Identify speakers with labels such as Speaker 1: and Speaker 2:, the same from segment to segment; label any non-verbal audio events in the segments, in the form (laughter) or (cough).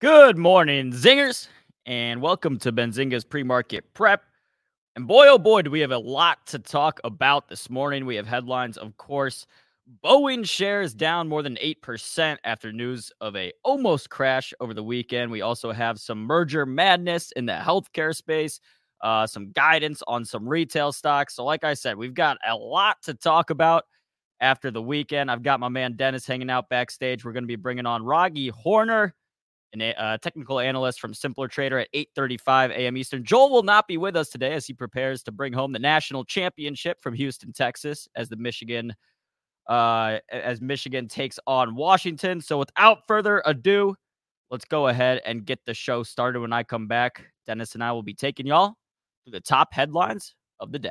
Speaker 1: Good morning, zingers, and welcome to Benzinga's pre-market prep. And boy, oh boy, do we have a lot to talk about this morning. We have headlines, of course. Boeing shares down more than 8% after news of a almost crash over the weekend. We also have some merger madness in the healthcare space, uh, some guidance on some retail stocks. So, like I said, we've got a lot to talk about after the weekend. I've got my man Dennis hanging out backstage. We're going to be bringing on Raghee Horner, a uh, technical analyst from Simpler Trader at 8:35 a.m. Eastern. Joel will not be with us today as he prepares to bring home the national championship from Houston, Texas, as the Michigan uh, as Michigan takes on Washington. So without further ado, let's go ahead and get the show started. When I come back, Dennis and I will be taking y'all through the top headlines of the day.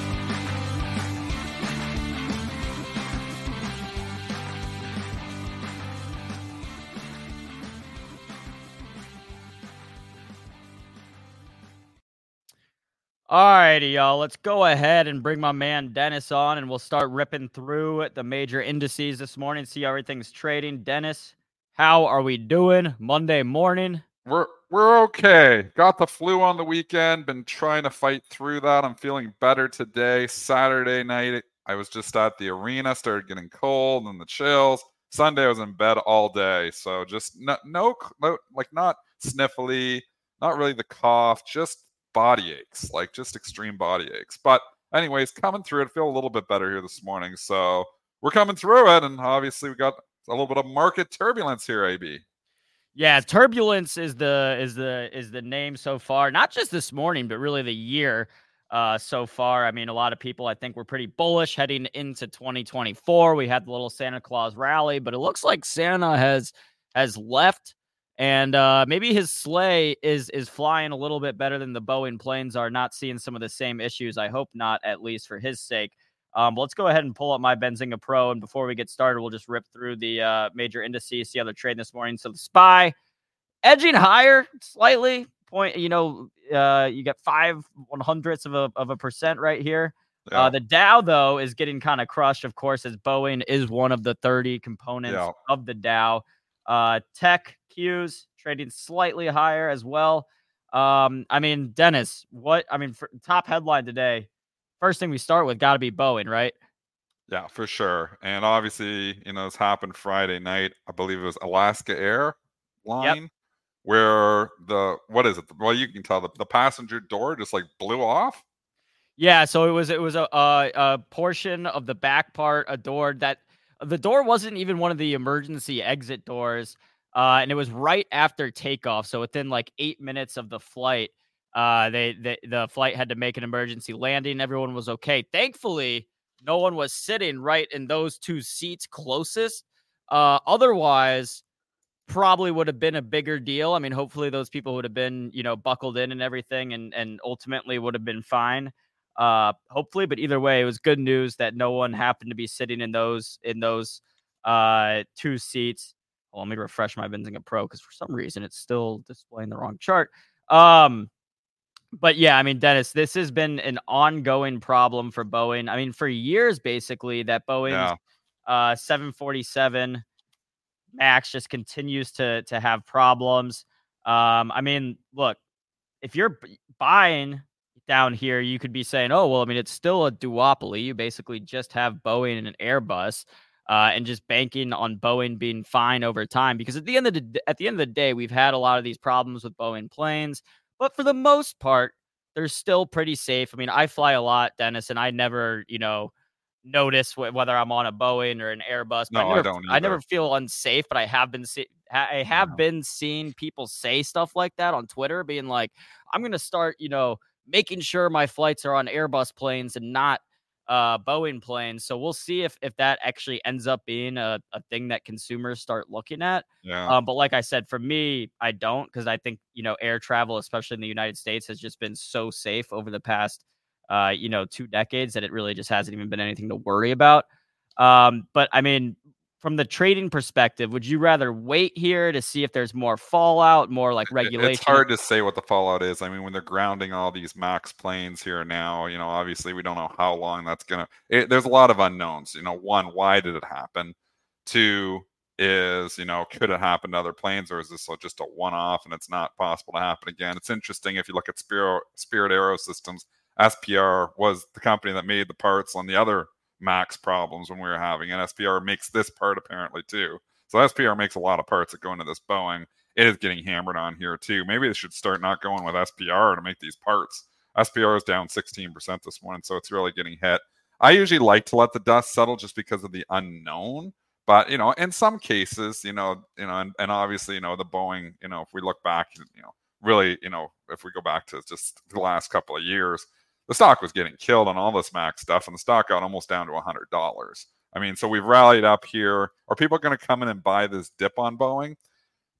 Speaker 1: All righty, y'all. Let's go ahead and bring my man Dennis on, and we'll start ripping through the major indices this morning, see how everything's trading. Dennis, how are we doing Monday morning?
Speaker 2: We're we're okay. Got the flu on the weekend. Been trying to fight through that. I'm feeling better today. Saturday night, I was just at the arena. Started getting cold and the chills. Sunday, I was in bed all day. So just no, no, no like not sniffly, not really the cough, just body aches, like just extreme body aches. But anyways, coming through it. Feel a little bit better here this morning. So we're coming through it, and obviously we got a little bit of market turbulence here, AB.
Speaker 1: Yeah, turbulence is the is the is the name so far. Not just this morning, but really the year uh, so far. I mean, a lot of people I think were pretty bullish heading into 2024. We had the little Santa Claus rally, but it looks like Santa has has left, and uh, maybe his sleigh is is flying a little bit better than the Boeing planes are. Not seeing some of the same issues. I hope not, at least for his sake. Um, but let's go ahead and pull up my Benzinga Pro. And before we get started, we'll just rip through the uh, major indices, see how they're trading this morning. So the SPY edging higher slightly. Point, you know, uh, you get five one hundredths of a, of a percent right here.
Speaker 2: Yeah.
Speaker 1: Uh, the Dow, though, is getting kind of crushed, of course, as Boeing is one of the 30 components
Speaker 2: Yeah.
Speaker 1: of the Dow. Uh, tech Qs trading slightly higher as well. Um, I mean, Dennis, what I mean, for top headline today, first thing we start with got to be Boeing, right?
Speaker 2: Yeah, for sure. And obviously, you know, this happened Friday night. I believe it was Alaska Air line where the what is it? Well, you can tell the, the passenger door just like blew off.
Speaker 1: Yeah, so it was it was a, a a portion of the back part, a door that the door wasn't even one of the emergency exit doors, uh, and it was right after takeoff. So within like eight minutes of the flight, uh, they, they the flight had to make an emergency landing. Everyone was okay. Thankfully, no one was sitting right in those two seats closest. Uh, otherwise, probably would have been a bigger deal. I mean, hopefully those people would have been, you know, buckled in and everything and and ultimately would have been fine. Uh hopefully, but either way, it was good news that no one happened to be sitting in those in those uh two seats. Well, let me refresh my Benzinga Pro because for some reason it's still displaying the wrong chart. Um but yeah, I mean, Dennis, this has been an ongoing problem for Boeing. I mean, for years basically that Boeing
Speaker 2: Yeah.
Speaker 1: uh 747 Max just continues to to have problems. Um, I mean, look, if you're buying down here, you could be saying, "Oh, well, I mean, it's still a duopoly. You basically just have Boeing and an Airbus, uh, and just banking on Boeing being fine over time." Because at the end of the at the end of the day, we've had a lot of these problems with Boeing planes, but for the most part, they're still pretty safe. I mean, I fly a lot, Dennis, and I never, you know, notice wh- whether I'm on a Boeing or an Airbus.
Speaker 2: No, I
Speaker 1: never,
Speaker 2: don't
Speaker 1: I never feel unsafe, but I have been see- I have
Speaker 2: No.
Speaker 1: been seeing people say stuff like that on Twitter, being like, "I'm gonna start, you know, making sure my flights are on Airbus planes and not." uh, Boeing planes. So we'll see if if that actually ends up being a, a thing that consumers start looking at.
Speaker 2: Yeah.
Speaker 1: Um, but like I said, for me, I don't because I think you know air travel, especially in the United States, has just been so safe over the past uh, you know two decades that it really just hasn't even been anything to worry about. Um, but I mean, from the trading perspective, would you rather wait here to see if there's more fallout, more like regulation?
Speaker 2: It's hard to say what the fallout is. I mean, when they're grounding all these max planes here now, you know, obviously we don't know how long that's gonna. It, there's a lot of unknowns. You know, one, why did it happen? Two is, you know, could it happen to other planes, or is this just a one-off and it's not possible to happen again? It's interesting if you look at Spirit, Spirit Aerosystems. SPR was the company that made the parts on the other max problems when we were having. And SPR makes this part apparently too. So SPR makes a lot of parts that go into this Boeing. It is getting hammered on here too. Maybe they should start not going with SPR to make these parts. SPR is down 16% this morning, so it's really getting hit. I usually like to let the dust settle just because of the unknown. But you know, in some cases, you know, you know, and, and obviously, you know, the Boeing, you know, if we look back, you know, really, you know, if we go back to just the last couple of years, the stock was getting killed on all this MAX stuff, and the stock got almost down to hundred dollars. I mean, so we've rallied up here. Are people going to come in and buy this dip on Boeing?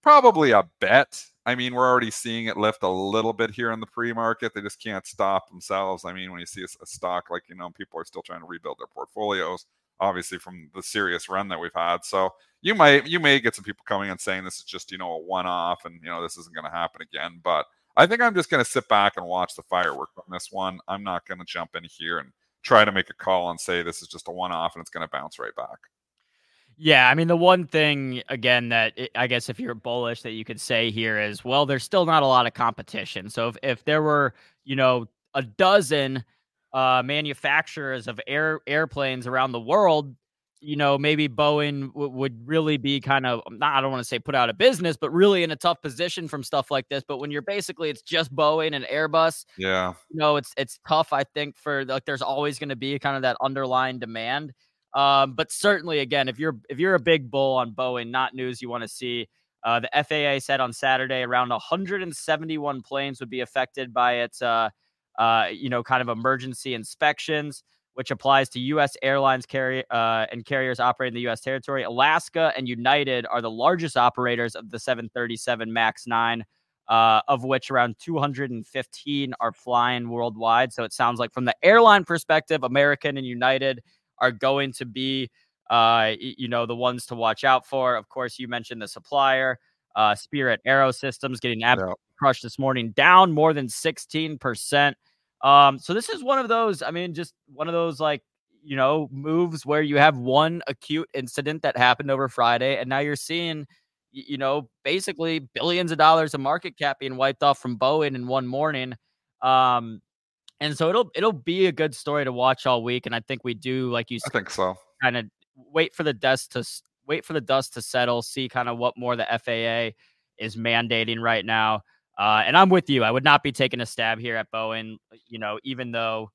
Speaker 2: Probably a bet. I mean, we're already seeing it lift a little bit here in the pre-market. They just can't stop themselves. I mean, when you see a, stock like you know, people are still trying to rebuild their portfolios, obviously from the serious run that we've had. So you might you may get some people coming and saying this is just you know a one-off, and you know this isn't going to happen again. But I think I'm just going to sit back and watch the fireworks on this one. I'm not going to jump in here and try to make a call and say this is just a one off and it's going to bounce right back.
Speaker 1: Yeah, I mean the one thing again that it, I guess if you're bullish that you could say here is well there's still not a lot of competition. So if if there were, you know, a dozen uh manufacturers of air airplanes around the world, you know, maybe Boeing w- would really be kind of not I don't want to say put out of business, but really in a tough position from stuff like this. But when you're basically it's just Boeing and Airbus,
Speaker 2: yeah,
Speaker 1: you know, it's it's tough. I think for like there's always going to be kind of that underlying demand. Um, but certainly, again, if you're if you're a big bull on Boeing, not news you want to see. Uh, the FAA said on Saturday around 171 planes would be affected by its, uh, uh, you know, kind of emergency inspections, which applies to U.S. airlines carry uh, and carriers operating the U.S. territory. Alaska and United are the largest operators of the 737 MAX 9. Uh, of which around 215 are flying worldwide. So it sounds like, from the airline perspective, American and United are going to be, uh, you know, the ones to watch out for. Of course, you mentioned the supplier, uh, Spirit Aerosystems, getting absolutely yeah. crushed this morning, down more than 16%. Um, so this is one of those, I mean, just one of those like, you know, moves where you have one acute incident that happened over Friday, and now you're seeing, you know, basically billions of dollars of market cap being wiped off from Boeing in one morning. Um, and so it'll it'll be a good story to watch all week. And I think we do, like you
Speaker 2: said, I think so.
Speaker 1: Kind of wait for the dust to wait for the dust to settle, see kind of what more the FAA is mandating right now. Uh, and I'm with you. I would not be taking a stab here at Boeing, you know, even though,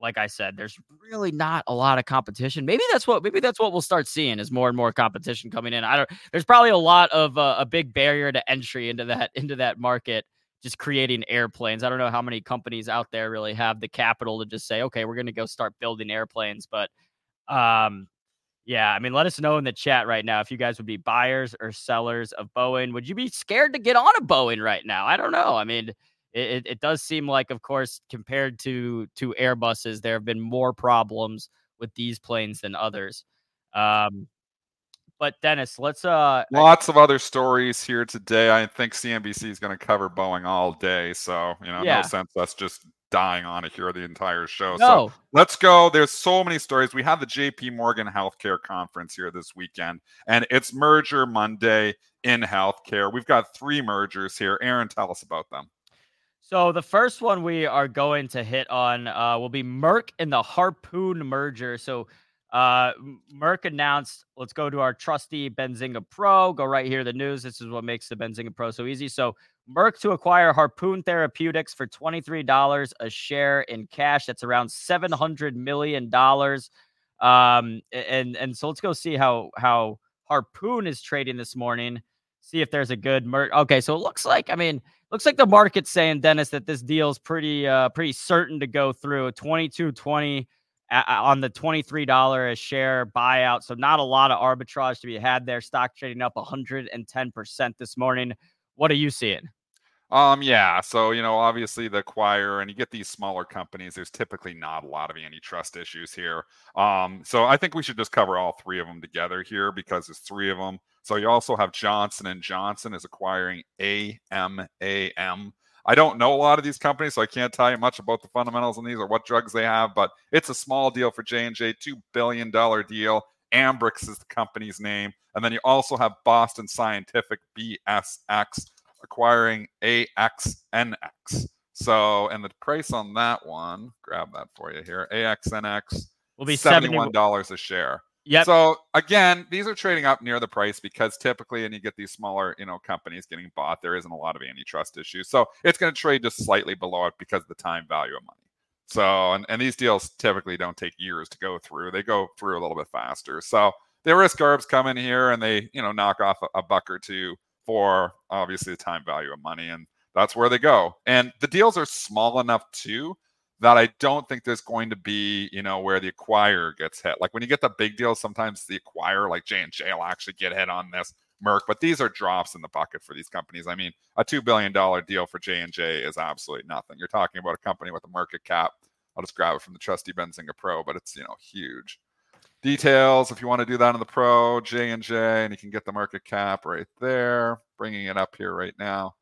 Speaker 1: like I said, there's really not a lot of competition. Maybe that's what maybe that's what we'll start seeing is more and more competition coming in. I don't. There's probably a lot of uh, a big barrier to entry into that (laughs) into that market just creating airplanes. I don't know how many companies out there really have the capital to just say, okay, we're going to go start building airplanes. But um, yeah, I mean, let us know in the chat right now if you guys would be buyers or sellers of Boeing. Would you be scared to get on a Boeing right now? I don't know. I mean, it, it does seem like, of course, compared to to Airbuses, there have been more problems with these planes than others. Um, but Dennis, let's uh
Speaker 2: lots of other stories here today. I think CNBC is going to cover Boeing all day, so you know, yeah. no sense us just dying on it here the entire show. No. So let's go. There's so many stories. We have the JP Morgan Healthcare Conference here this weekend, and it's Merger Monday in healthcare. We've got three mergers here. Aaron, tell us about them.
Speaker 1: So the first one we are going to hit on uh, will be Merck and the Harpoon merger. So uh, Merck announced, let's go to our trusty Benzinga Pro. Go right here, the news. This is what makes the Benzinga Pro so easy. So, Merck to acquire Harpoon Therapeutics for $23 a share in cash. That's around $700 million. Um, and, and so let's go see how, how Harpoon is trading this morning. See if there's a good Merck. Okay. So it looks like, I mean, looks like the market's saying, Dennis, that this deal is pretty, uh, pretty certain to go through. 2220 on the $23 a share buyout. So not a lot of arbitrage to be had there. Stock trading up 110% this morning. What are you seeing?
Speaker 2: Um, yeah. So, you know, obviously the acquire and you get these smaller companies, there's typically not a lot of antitrust issues here. Um, so I think we should just cover all three of them together here because there's three of them. So you also have Johnson and Johnson is acquiring AMAM. I don't know a lot of these companies, so I can't tell you much about the fundamentals on these or what drugs they have, but it's a small deal for J&J, $2 billion deal. Ambrx is the company's name. And then you also have Boston Scientific, BSX, acquiring AXNX. So, and the price on that one, grab that for you here. AXNX
Speaker 1: will be
Speaker 2: $71 a share.
Speaker 1: Yep.
Speaker 2: So again, these are trading up near the price because typically, and you get these smaller, you know, companies getting bought, there isn't a lot of antitrust issues. So it's going to trade just slightly below it because of the time value of money. So, and, and these deals typically don't take years to go through. They go through a little bit faster. So the risk arbs come in here and they, you know, knock off a, a buck or two for obviously the time value of money. And that's where they go. And the deals are small enough too that I don't think there's going to be, you know, where the acquirer gets hit. Like when you get the big deals, sometimes the acquirer, like J and J, will actually get hit on this. Merck, but these are drops in the bucket for these companies. I mean, a two billion dollar deal for J and J is absolutely nothing. You're talking about a company with a market cap. I'll just grab it from the trusty Benzinga Pro, but it's you know huge. Details, if you want to do that in the Pro, J and J, and you can get the market cap right there. Bringing it up here right now.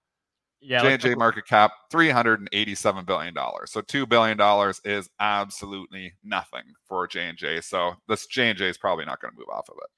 Speaker 2: Yeah, J and J market cap three hundred and eighty-seven billion dollars. So two billion dollars is absolutely nothing for J and J. So this J and J is probably not going to move off of it.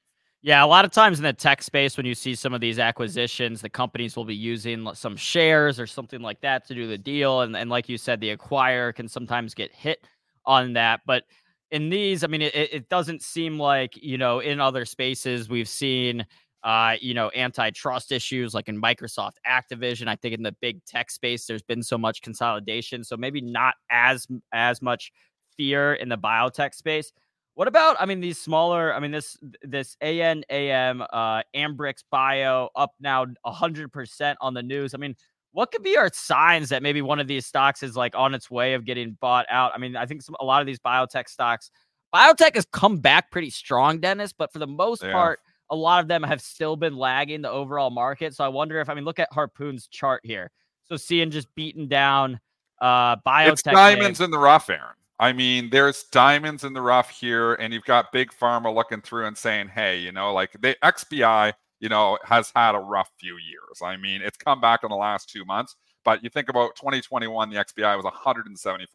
Speaker 1: Yeah, a lot of times in the tech space, when you see some of these acquisitions, the companies will be using some shares or something like that to do the deal, and and like you said, the acquirer can sometimes get hit on that, but in these, I mean, it, it doesn't seem like, you know, in other spaces we've seen, uh, you know, antitrust issues like in Microsoft, Activision. I think in the big tech space, there's been so much consolidation. So maybe not as, as much fear in the biotech space. What about, I mean, these smaller, I mean, this, this AMAM, uh, Ambrx Bio up now 100% on the news. I mean, what could be our signs that maybe one of these stocks is like on its way of getting bought out? I mean, I think some, a lot of these biotech stocks, biotech has come back pretty strong, Dennis, but for the most yeah. part, a lot of them have still been lagging the overall market. So I wonder if, I mean, look at Harpoon's chart here. So seeing just beaten down uh biotech. It's
Speaker 2: diamonds in the rough, Aaron. I mean, there's diamonds in the rough here, and you've got big pharma looking through and saying, hey, you know, like the XBI you know, has had a rough few years. I mean, it's come back in the last two months, but you think about 2021, the XBI was $174.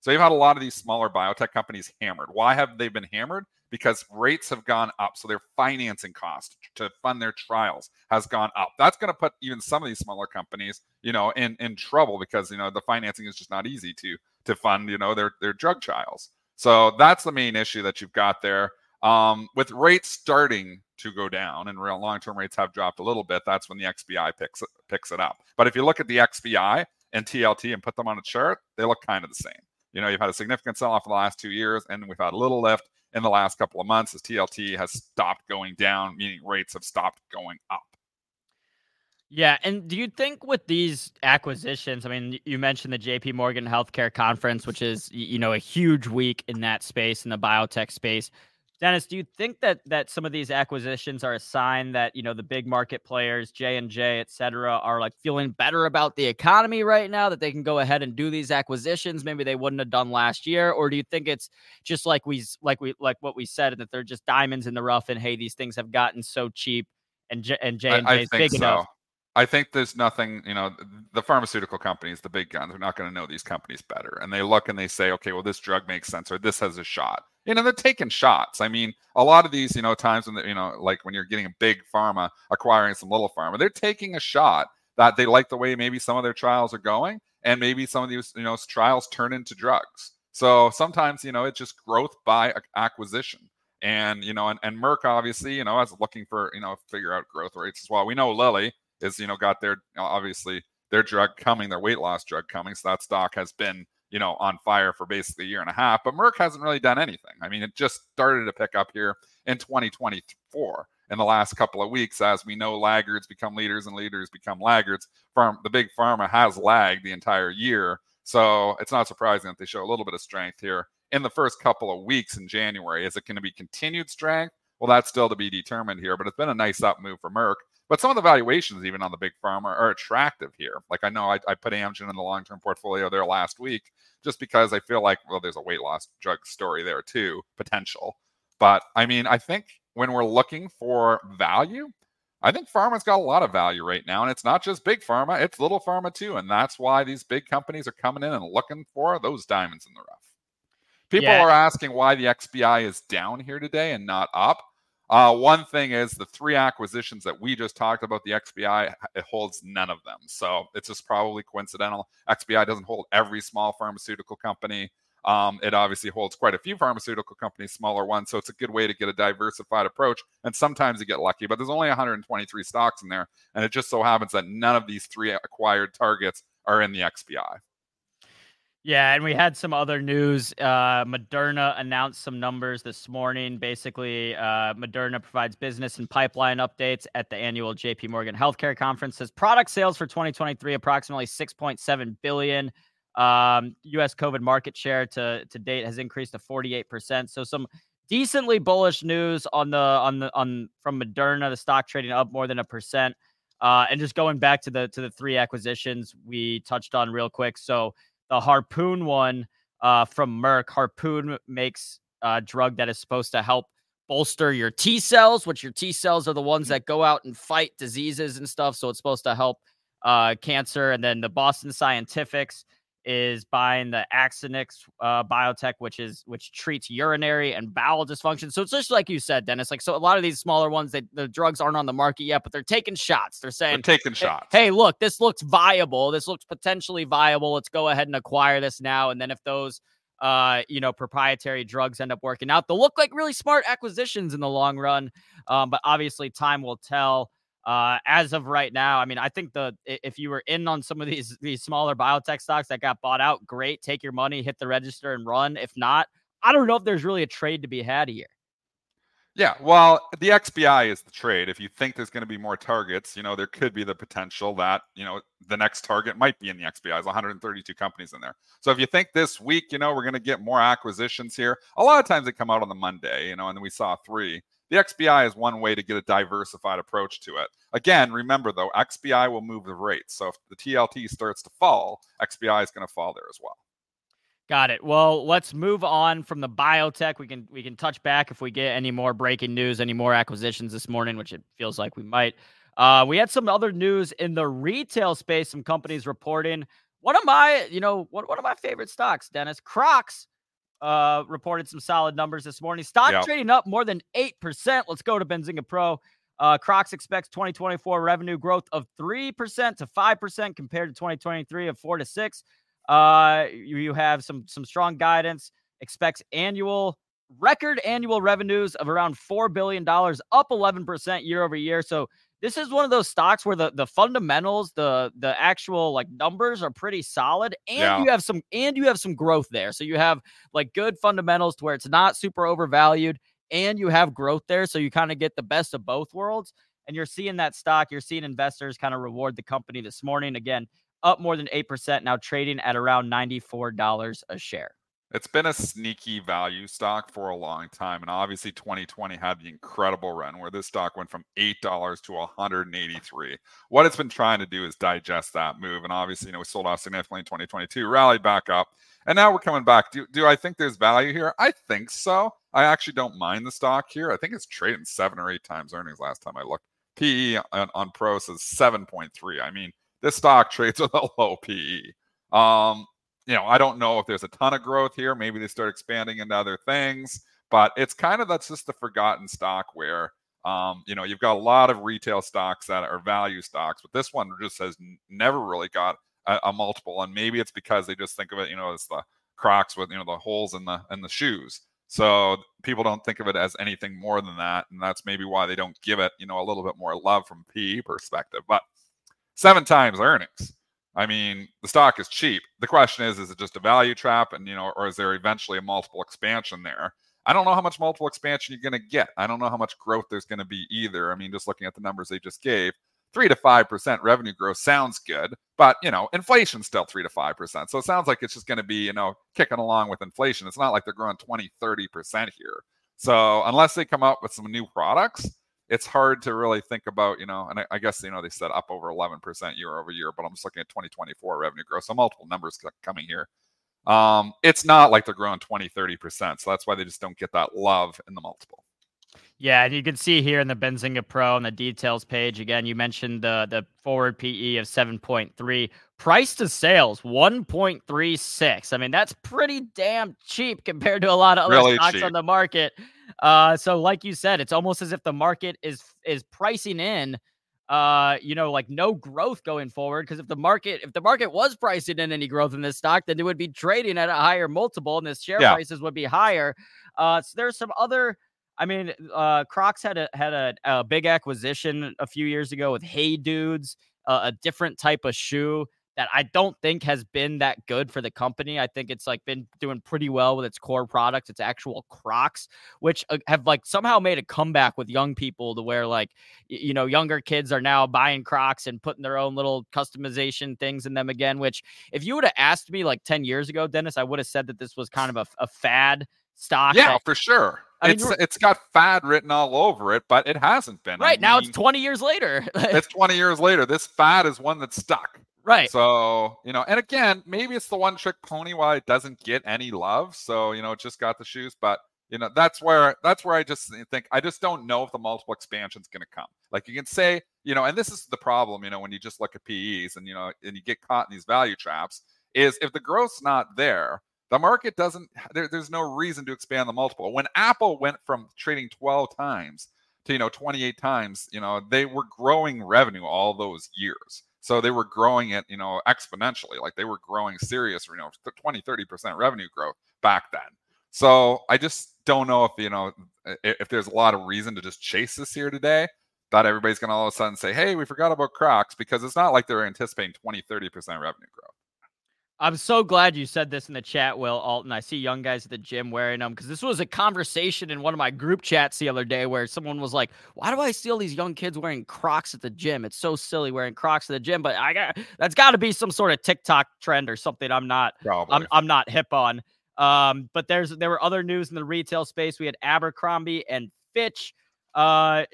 Speaker 2: So you've had a lot of these smaller biotech companies hammered. Why have they been hammered? Because rates have gone up. So their financing cost to fund their trials has gone up. That's going to put even some of these smaller companies, you know, in, in trouble because, you know, the financing is just not easy to to fund, you know, their their drug trials. So that's the main issue that you've got there. Um, with rates starting to go down and real long-term rates have dropped a little bit, that's when the XBI picks picks it up. But if you look at the XBI and TLT and put them on a chart, they look kind of the same. You know, you've had a significant sell-off in the last two years, and we've had a little lift in the last couple of months as TLT has stopped going down, meaning rates have stopped going up.
Speaker 1: Yeah, and do you think with these acquisitions, I mean, you mentioned the JP Morgan Healthcare Conference, which is you know a huge week in that space in the biotech space. Dennis, do you think that that some of these acquisitions are a sign that you know the big market players, J and J, et cetera, are like feeling better about the economy right now that they can go ahead and do these acquisitions? Maybe they wouldn't have done last year, or do you think it's just like we like we like what we said that they're just diamonds in the rough and hey, these things have gotten so cheap and J and J and J is big so. enough.
Speaker 2: I think there's nothing, you know, the pharmaceutical companies, the big guns, are not going to know these companies better. And they look and they say, okay, well, this drug makes sense or this has a shot. You know they're taking shots. I mean a lot of these you know times when you know like when you're getting a big pharma acquiring some little pharma they're taking a shot that they like the way maybe some of their trials are going and maybe some of these you know trials turn into drugs. So sometimes you know it's just growth by acquisition. And you know and, and merck obviously you know is looking for you know figure out growth rates as well. We know lilly is you know got their obviously their drug coming their weight loss drug coming so that stock has been you know, on fire for basically a year and a half. But Merck hasn't really done anything. I mean, it just started to pick up here in 2024 in the last couple of weeks. As we know, laggards become leaders and leaders become laggards. Farm, the big pharma has lagged the entire year. So it's not surprising that they show a little bit of strength here in the first couple of weeks in January. Is it going to be continued strength? Well, that's still to be determined here, but it's been a nice up move for Merck. But some of the valuations, even on the big pharma, are attractive here. Like I know I, I put Amgen in the long term portfolio there last week just because I feel like, well, there's a weight loss drug story there too, potential. But I mean, I think when we're looking for value, I think pharma's got a lot of value right now. And it's not just big pharma, it's little pharma too. And that's why these big companies are coming in and looking for those diamonds in the rough. People yeah. are asking why the XBI is down here today and not up. Uh, one thing is the three acquisitions that we just talked about, the XBI, it holds none of them. So it's just probably coincidental. XBI doesn't hold every small pharmaceutical company. Um, it obviously holds quite a few pharmaceutical companies, smaller ones. So it's a good way to get a diversified approach. And sometimes you get lucky, but there's only 123 stocks in there. And it just so happens that none of these three acquired targets are in the XBI.
Speaker 1: Yeah, and we had some other news. Uh, Moderna announced some numbers this morning. Basically, uh, Moderna provides business and pipeline updates at the annual JP Morgan Healthcare Conference. Says product sales for 2023 approximately 6.7 billion. Um, U.S. COVID market share to to date has increased to 48 percent. So some decently bullish news on the on the on from Moderna. The stock trading up more than a percent. Uh, and just going back to the to the three acquisitions we touched on real quick. So the Harpoon one uh, from Merck. Harpoon makes a drug that is supposed to help bolster your T cells, which your T cells are the ones mm. that go out and fight diseases and stuff. So it's supposed to help uh, cancer. And then the Boston Scientifics is buying the Axonics uh, biotech, which is which treats urinary and bowel dysfunction. So it's just like you said, Dennis. Like so, a lot of these smaller ones, they, the drugs aren't on the market yet, but they're taking shots. They're saying
Speaker 2: they're taking shots.
Speaker 1: Hey, look, this looks viable. This looks potentially viable. Let's go ahead and acquire this now. And then if those uh, you know, proprietary drugs end up working out, they'll look like really smart acquisitions in the long run. Um, but obviously, time will tell. Uh, as of right now, I mean, I think the if you were in on some of these these smaller biotech stocks that got bought out, great, take your money, hit the register, and run. If not, I don't know if there's really a trade to be had here.
Speaker 2: Yeah, well, the XBI is the trade. If you think there's going to be more targets, you know, there could be the potential that, you know, the next target might be in the XBI. There's 132 companies in there. So if you think this week, you know, we're going to get more acquisitions here, a lot of times they come out on the Monday, you know, and then we saw three. The XBI is one way to get a diversified approach to it. Again, remember though, XBI will move the rates. So if the TLT starts to fall, XBI is going to fall there as well.
Speaker 1: Got it. Well, let's move on from the biotech. We can we can touch back if we get any more breaking news, any more acquisitions this morning, which it feels like we might. Uh, we had some other news in the retail space. Some companies reporting. One of my, you know, one, one of my favorite stocks, Dennis Crocs, uh, reported some solid numbers this morning. Stock yep. trading up more than 8%. Let's go to Benzinga Pro. Uh, Crocs expects 2024 revenue growth of 3% to 5% compared to 2023 of 4 to 6. Uh, you, you have some some strong guidance. Expects annual record annual revenues of around $4 billion, up 11% year over year. So this is one of those stocks where the the fundamentals, the the actual like numbers are pretty solid, and yeah. you have some and you have some growth there. So you have like good fundamentals to where it's not super overvalued, and you have growth there. So you kind of get the best of both worlds. And you're seeing that stock, you're seeing investors kind of reward the company this morning. Again, up more than 8%, now trading at around $94 a share.
Speaker 2: It's been a sneaky value stock for a long time. And obviously 2020 had the incredible run where this stock went from $8 to 183. What it's been trying to do is digest that move. And obviously, you know, we sold off significantly in 2022, rallied back up. And now we're coming back. Do, do I think there's value here? I think so. I actually don't mind the stock here. I think it's trading seven or eight times earnings last time I looked. PE on, on Pro says 7.3. I mean, this stock (laughs) trades with a low PE. Um, you know, I don't know if there's a ton of growth here. Maybe they start expanding into other things, but it's kind of that's just the forgotten stock where, um, you know, you've got a lot of retail stocks that are value stocks, but this one just has never really got a, a multiple. And maybe it's because they just think of it, you know, as the Crocs with you know the holes in the in the shoes. So people don't think of it as anything more than that, and that's maybe why they don't give it, you know, a little bit more love from PE perspective. But seven times earnings I mean, the stock is cheap. The question is, is it just a value trap? And, you know, or is there eventually a multiple expansion there? I don't know how much multiple expansion you're going to get. I don't know how much growth there's going to be either. I mean, just looking at the numbers they just gave, three to five percent revenue growth sounds good, but you know, inflation's still three to five percent. So it sounds like it's just going to be, you know, kicking along with inflation. It's not like they're growing 20, 30 percent here. So unless they come out with some new products, it's hard to really think about, you know, and I, I guess, you know, they said up over 11% year over year, but I'm just looking at 2024 revenue growth. So multiple numbers coming here. Um, it's not like they're growing 20, 30%. So that's why they just don't get that love in the multiple.
Speaker 1: Yeah, and you can see here in the Benzinga Pro on the details page again. You mentioned the the forward PE of seven point three, price to sales one point three six. I mean, that's pretty damn cheap compared to a lot of other really stocks cheap. on the market. Uh, so like you said, it's almost as if the market is is pricing in uh, you know, like no growth going forward. Because if the market, if the market was pricing in any growth in this stock, then it would be trading at a higher multiple, and the share yeah. prices would be higher. Uh, so there's some other. I mean, uh, Crocs had a had a, a big acquisition a few years ago with Hey Dudes, uh, a different type of shoe that I don't think has been that good for the company. I think it's like been doing pretty well with its core products, its actual Crocs, which uh, have like somehow made a comeback with young people to where like you know younger kids are now buying Crocs and putting their own little customization things in them again. Which if you would have asked me like ten years ago, Dennis, I would have said that this was kind of a, a fad stock.
Speaker 2: Yeah, that, for sure. I mean, it's it's got fad written all over it, but it hasn't been.
Speaker 1: Right I now, it's twenty years later. (laughs)
Speaker 2: it's twenty years later. This fad is one that's stuck.
Speaker 1: Right.
Speaker 2: So, you know, and again, maybe it's the one trick pony why it doesn't get any love. So, you know, it just got the shoes, but you know, that's where that's where I just think I just don't know if the multiple expansion is going to come. Like you can say, you know, and this is the problem, you know, when you just look at PEs and you know, and you get caught in these value traps is if the growth's not there, the market doesn't there, there's no reason to expand the multiple. When Apple went from trading 12 times to, you know, 28 times, you know, they were growing revenue all those years. So they were growing it, you know, exponentially. Like they were growing serious, you know, 20, 30% revenue growth back then. So I just don't know if, you know, if there's a lot of reason to just chase this here today, that everybody's going to all of a sudden say, hey, we forgot about Crocs because it's not like they're anticipating 20, 30% revenue growth.
Speaker 1: I'm so glad you said this in the chat, Will Alton. I see young guys at the gym wearing them because this was a conversation in one of my group chats the other day where someone was like, "Why do I see all these young kids wearing Crocs at the gym? It's so silly wearing Crocs at the gym." But I got that's got to be some sort of TikTok trend or something. I'm not, Probably. I'm, I'm not hip on. Um, but there's there were other news in the retail space. We had Abercrombie and Fitch. Uh,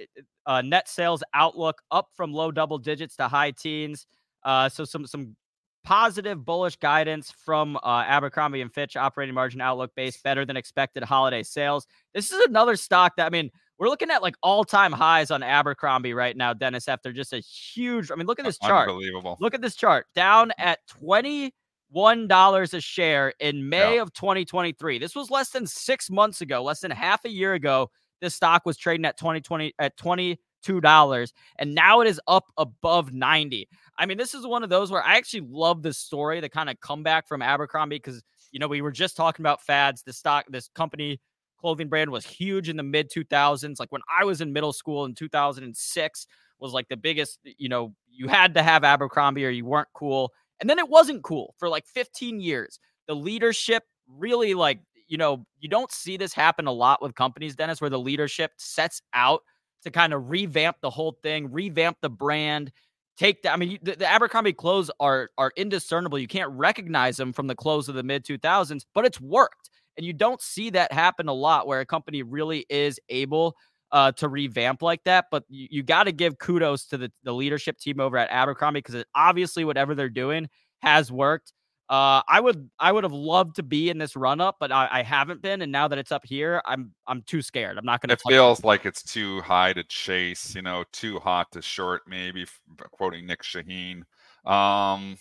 Speaker 1: uh, net sales outlook up from low double digits to high teens. Uh, so some some positive bullish guidance from uh, Abercrombie and Fitch operating margin outlook based better than expected holiday sales. This is another stock that I mean we're looking at like all-time highs on Abercrombie right now, Dennis. After just a huge, I mean, look at this chart.
Speaker 2: Unbelievable.
Speaker 1: Look at this chart down at twenty one dollars a share in May yeah. of 2023. This was less than six months ago, less than half a year ago. This stock was trading at 2020 at 20 $2 and now it is up above 90. I mean, this is one of those where I actually love the story, the kind of comeback from Abercrombie because you know, we were just talking about fads. The stock, this company clothing brand was huge in the mid 2000s. Like when I was in middle school in 2006 was like the biggest, you know, you had to have Abercrombie or you weren't cool. And then it wasn't cool for like 15 years. The leadership really like, you know, you don't see this happen a lot with companies, Dennis, where the leadership sets out to kind of revamp the whole thing, revamp the brand, take that. I mean, the, the, Abercrombie clothes are are indiscernible. You can't recognize them from the clothes of the mid 2000s, but it's worked. And you don't see that happen a lot where a company really is able uh, to revamp like that. But you, you got to give kudos to the, the leadership team over at Abercrombie because obviously whatever they're doing has worked. Uh, I would I would have loved to be in this run up, but I, I, haven't been. And now that it's up here, I'm I'm too scared. I'm not going to.
Speaker 2: It feels it. like it's too high to chase. You know, too hot to short. Maybe quoting Nick Shaheen. Um,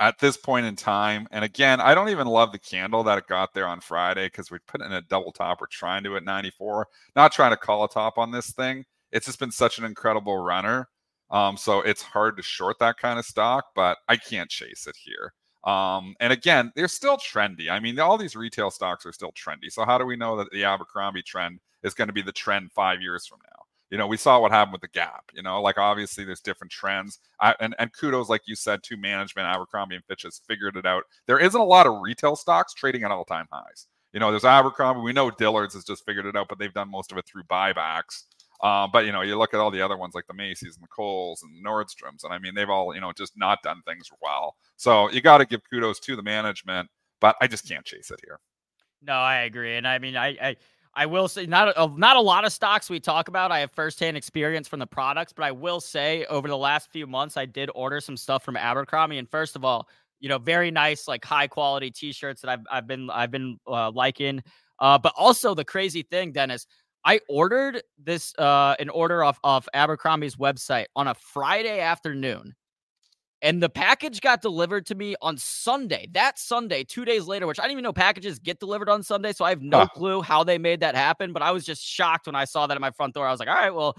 Speaker 2: at this point in time, and again, I don't even love the candle that it got there on Friday because we put in a double top. We're trying to at 94. Not trying to call a top on this thing. It's just been such an incredible runner. Um, so it's hard to short that kind of stock, but I can't chase it here. Um, and again, they're still trendy. I mean, all these retail stocks are still trendy. So how do we know that the Abercrombie trend is going to be the trend five years from now? You know, we saw what happened with the Gap. You know, like obviously there's different trends. I, and and kudos, like you said, to management. Abercrombie and Fitch has figured it out. There isn't a lot of retail stocks trading at all time highs. You know, there's Abercrombie. We know Dillard's has just figured it out, but they've done most of it through buybacks. Uh, but you know, you look at all the other ones like the Macy's and the Kohl's and the Nordstroms, and I mean, they've all you know just not done things well. So you got to give kudos to the management, but I just can't chase it here.
Speaker 1: No, I agree, and I mean, I, I I will say not a, not a lot of stocks we talk about. I have firsthand experience from the products, but I will say over the last few months, I did order some stuff from Abercrombie. And first of all, you know, very nice, like high quality T-shirts that I've I've been I've been uh, liking. Uh, but also the crazy thing, Dennis, I ordered this uh, an order off of Abercrombie's website on a Friday afternoon and the package got delivered to me on Sunday. That Sunday, two days later, which I didn't even know packages get delivered on Sunday. So I have no huh. clue how they made that happen. But I was just shocked when I saw that at my front door. I was like, all right, well,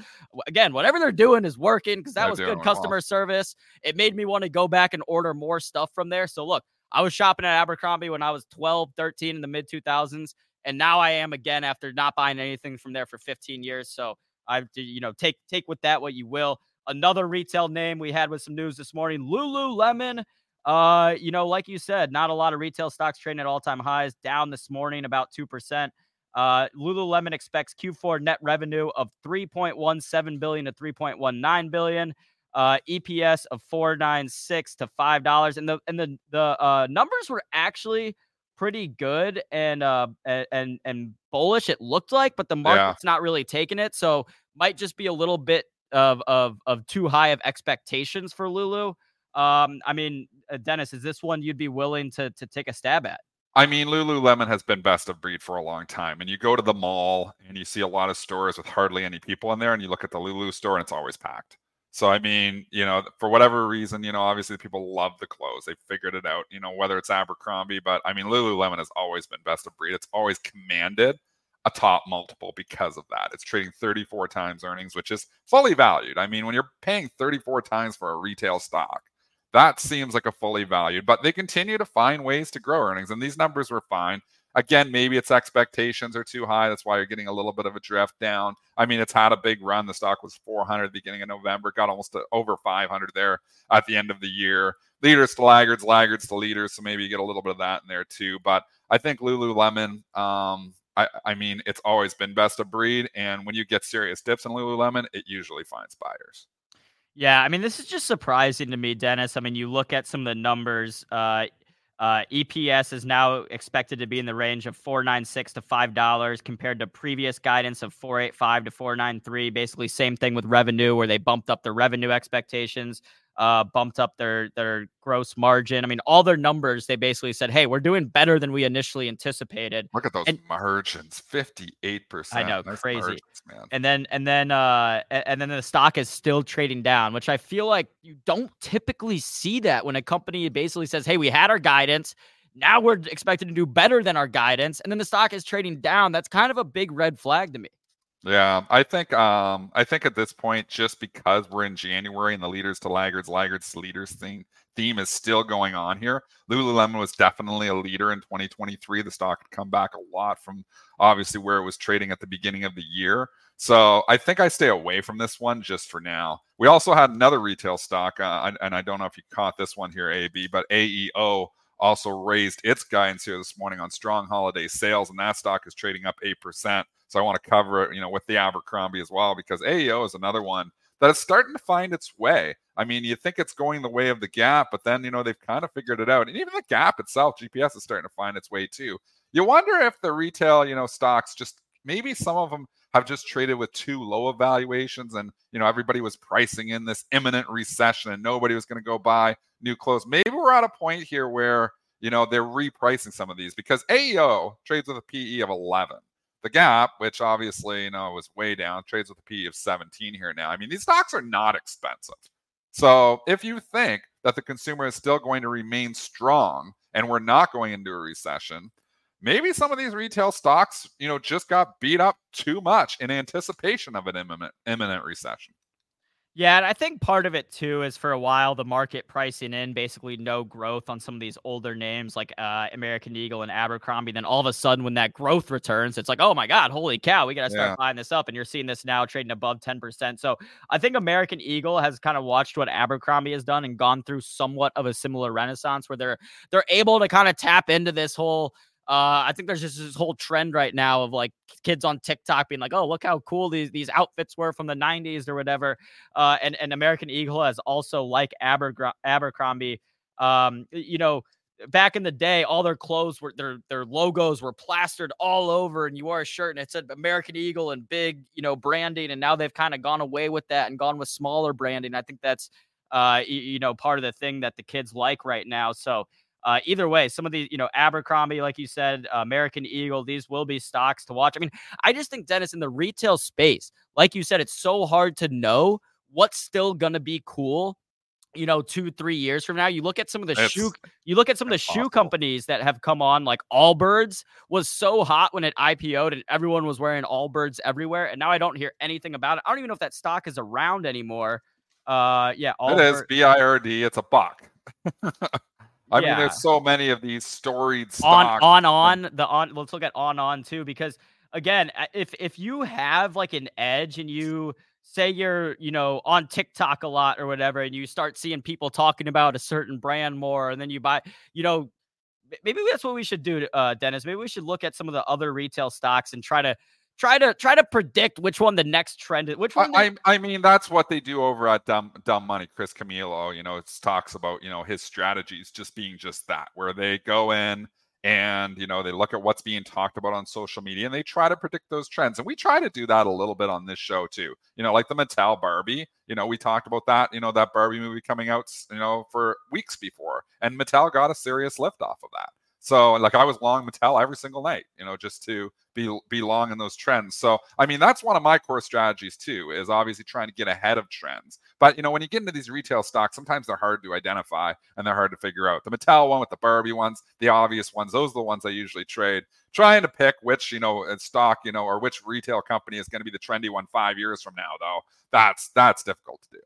Speaker 1: again, whatever they're doing is working because that they're was good customer well. service. It made me want to go back and order more stuff from there. So look, I was shopping at Abercrombie when I was 12, 13 in the mid 2000s. And now I am again after not buying anything from there for 15 years. So I've, you know, take take with that what you will. Another retail name we had with some news this morning, Lululemon. Uh, you know, like you said, not a lot of retail stocks trading at all-time highs, down this morning about 2%. Uh, Lululemon expects Q4 net revenue of 3.17 billion to 3.19 billion. Uh, EPS of 496 to five dollars, and the and the the uh, numbers were actually pretty good and uh and and bullish. It looked like, but the market's yeah. not really taking it, so might just be a little bit of of of too high of expectations for Lulu. Um, I mean, uh, Dennis, is this one you'd be willing to to take a stab at?
Speaker 2: I mean, Lululemon has been best of breed for a long time. And you go to the mall and you see a lot of stores with hardly any people in there, and you look at the Lulu store and it's always packed. So I mean, you know, for whatever reason, you know, obviously people love the clothes. They figured it out, you know, whether it's Abercrombie, but I mean, Lululemon has always been best of breed. It's always commanded a top multiple because of that. It's trading 34 times earnings, which is fully valued. I mean, when you're paying 34 times for a retail stock, that seems like a fully valued, but they continue to find ways to grow earnings, and these numbers were fine. Again, maybe its expectations are too high. That's why you're getting a little bit of a drift down. I mean, it's had a big run. The stock was 400 at the beginning of November, got almost over 500 there at the end of the year. Leaders to laggards, laggards to leaders. So maybe you get a little bit of that in there too. But I think Lululemon, um, I, I mean, it's always been best of breed. And when you get serious dips in Lululemon, it usually finds buyers.
Speaker 1: Yeah, I mean, this is just surprising to me, Dennis. I mean, you look at some of the numbers. Uh, uh, EPS is now expected to be in the range of four nine six to five dollars, compared to previous guidance of four eight five to four nine three. Basically, same thing with revenue, where they bumped up the revenue expectations uh, bumped up their their gross margin. I mean, all their numbers. They basically said, "Hey, we're doing better than we initially anticipated."
Speaker 2: Look at those and, margins, fifty eight percent.
Speaker 1: I know, crazy. Margins, man. And then and then uh and then the stock is still trading down, which I feel like you don't typically see that when a company basically says, "Hey, we had our guidance." Now we're expected to do better than our guidance, and then the stock is trading down. That's kind of a big red flag to me.
Speaker 2: Yeah, I think um I think at this point, just because we're in January and the leaders to laggards, laggards to leaders theme theme is still going on here. Lululemon was definitely a leader in 2023. The stock had come back a lot from obviously where it was trading at the beginning of the year. So I think I stay away from this one just for now. We also had another retail stock, uh, and I don't know if you caught this one here, AB, but AEO also raised its guidance here this morning on strong holiday sales, and that stock is trading up eight percent. So I want to cover it, you know, with the Abercrombie as well, because AEO is another one that is starting to find its way. I mean, you think it's going the way of the gap, but then, you know, they've kind of figured it out. And even the gap itself, GPS is starting to find its way too. You wonder if the retail, you know, stocks just maybe some of them have just traded with too low evaluations and you know everybody was pricing in this imminent recession and nobody was going to go buy new clothes maybe we're at a point here where you know they're repricing some of these because AEO trades with a PE of 11 the gap, which obviously you know was way down, trades with a PE of 17 here now. I mean, these stocks are not expensive. So if you think that the consumer is still going to remain strong and we're not going into a recession, maybe some of these retail stocks, you know, just got beat up too much in anticipation of an imminent imminent recession.
Speaker 1: Yeah, and I think part of it too is for a while the market pricing in basically no growth on some of these older names like uh, American Eagle and Abercrombie. Then all of a sudden, when that growth returns, it's like, oh my God, holy cow, we got to start yeah. buying this up. And you're seeing this now trading above 10%. So I think American Eagle has kind of watched what Abercrombie has done and gone through somewhat of a similar renaissance where they're they're able to kind of tap into this whole Uh, I think there's just this whole trend right now of like kids on TikTok being like, "Oh, look how cool these these outfits were from the '90s or whatever." Uh, and and American Eagle has also like Aber- Abercrombie, um, you know, back in the day, all their clothes were their their logos were plastered all over, and you wore a shirt and it said American Eagle and big, you know, branding. And now they've kind of gone away with that and gone with smaller branding. I think that's uh, you, you know, part of the thing that the kids like right now. So uh, either way, some of the, you know, Abercrombie, like you said, uh, American Eagle, these will be stocks to watch. I mean, I just think, Dennis, in the retail space, like you said, it's so hard to know what's still going to be cool you know, two, three years from now. You look at some of the it's, shoe, you look at some of the shoe companies that have come on, like Allbirds was so hot when it IPO'd and everyone was wearing Allbirds everywhere. And now I don't hear anything about it. I don't even know if that stock is around anymore. Uh, yeah,
Speaker 2: Allbird. it is B I R D. It's a buck. (laughs) I yeah. mean, there's so many of these storied stocks.
Speaker 1: On, on, on the on. Let's look at on, on too, because again, if if you have like an edge and you say you're, you know, on TikTok a lot or whatever, and you start seeing people talking about a certain brand more, and then you buy, you know, maybe that's what we should do, uh, Dennis. Maybe we should look at some of the other retail stocks and try to try to try to predict which one the next trend is. Which one?
Speaker 2: I, I, I mean, that's what they do over at Dumb Dumb Money. Chris Camillo, you know, it talks about you know his strategies just being just that, where they go in and you know they look at what's being talked about on social media and they try to predict those trends and we try to do that a little bit on this show too you know like the mattel barbie you know we talked about that you know that barbie movie coming out you know for weeks before and mattel got a serious lift off of that so like I was long Mattel every single night, you know, just to be be long in those trends. So I mean that's one of my core strategies too, is obviously trying to get ahead of trends. But you know, when you get into these retail stocks, sometimes they're hard to identify and they're hard to figure out. The Mattel one with the Barbie ones, the obvious ones, those are the ones I usually trade. Trying to pick which, you know, uh, stock, you know, or which retail company is going to be the trendy one five years from now, though, that's that's difficult to do.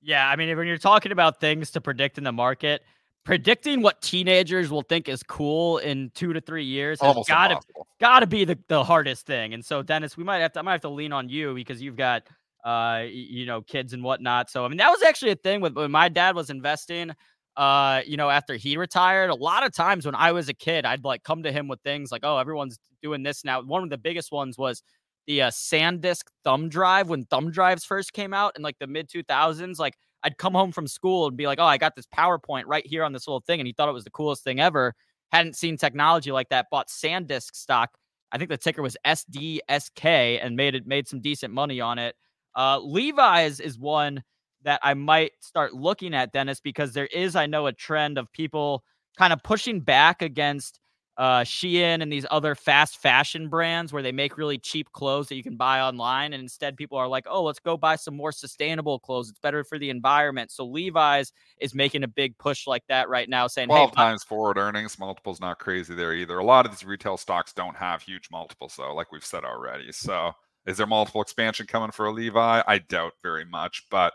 Speaker 1: Yeah, I mean, when you're talking about things to predict in the market, predicting what teenagers will think is cool in two to three years has got to got to be the, the hardest thing. And so, Dennis, we might have to I might have to lean on you because you've got uh you know kids and whatnot. So I mean, that was actually a thing with when my dad was investing. Uh, you know, after he retired, a lot of times when I was a kid, I'd like come to him with things like, "Oh, everyone's doing this now." One of the biggest ones was the uh, SanDisk thumb drive when thumb drives first came out in like the mid 2000s. Like I'd come home from school and be like, oh, I got this PowerPoint right here on this little thing. And he thought it was the coolest thing ever. Hadn't seen technology like that, bought SanDisk stock. I think the ticker was SDSK and made it made some decent money on it. Uh, Levi's is one that I might start looking at, Dennis, because there is, I know, a trend of people kind of pushing back against uh, Shein and these other fast fashion brands where they make really cheap clothes that you can buy online. And instead, people are like, oh, let's go buy some more sustainable clothes. It's better for the environment. So Levi's is making a big push like that right now, saying
Speaker 2: 12 hey, times forward earnings, multiples not crazy there either. A lot of these retail stocks don't have huge multiples, though, like we've said already. So is there multiple expansion coming for a Levi? I doubt very much, but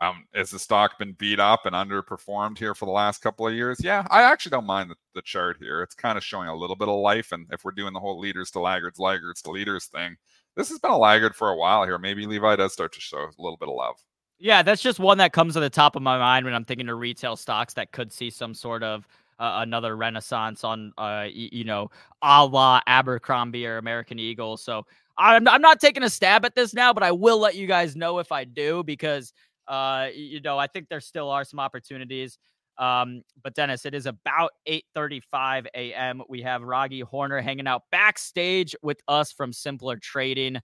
Speaker 2: um, has the stock been beat up and underperformed here for the last couple of years? Yeah, I actually don't mind the, the chart here. It's kind of showing a little bit of life. And if we're doing the whole leaders to laggards, laggards to leaders thing, this has been a laggard for a while here. Maybe Levi does start to show a little bit of love.
Speaker 1: Yeah, that's just one that comes to the top of my mind when I'm thinking of retail stocks that could see some sort of uh, another renaissance on, uh, you know, a la Abercrombie or American Eagle. So I'm, I'm not taking a stab at this now, but I will let you guys know if I do because – uh, you know, I think there still are some opportunities. Um, but Dennis, it is about 8:35 a.m. We have Raghee Horner hanging out backstage with us from Simpler Trading.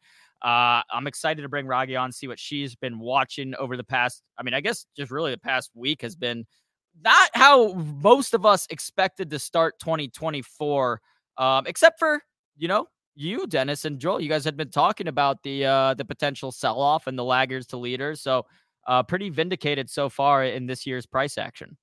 Speaker 1: Uh, I'm excited to bring Raghee on, see what she's been watching over the past. I mean, I guess just really the past week has been not how most of us expected to start 2024, um, except for you know you, Dennis and Joel. You guys had been talking about the uh, the potential sell off and the laggards to leaders. So uh, pretty vindicated so far in this year's price action.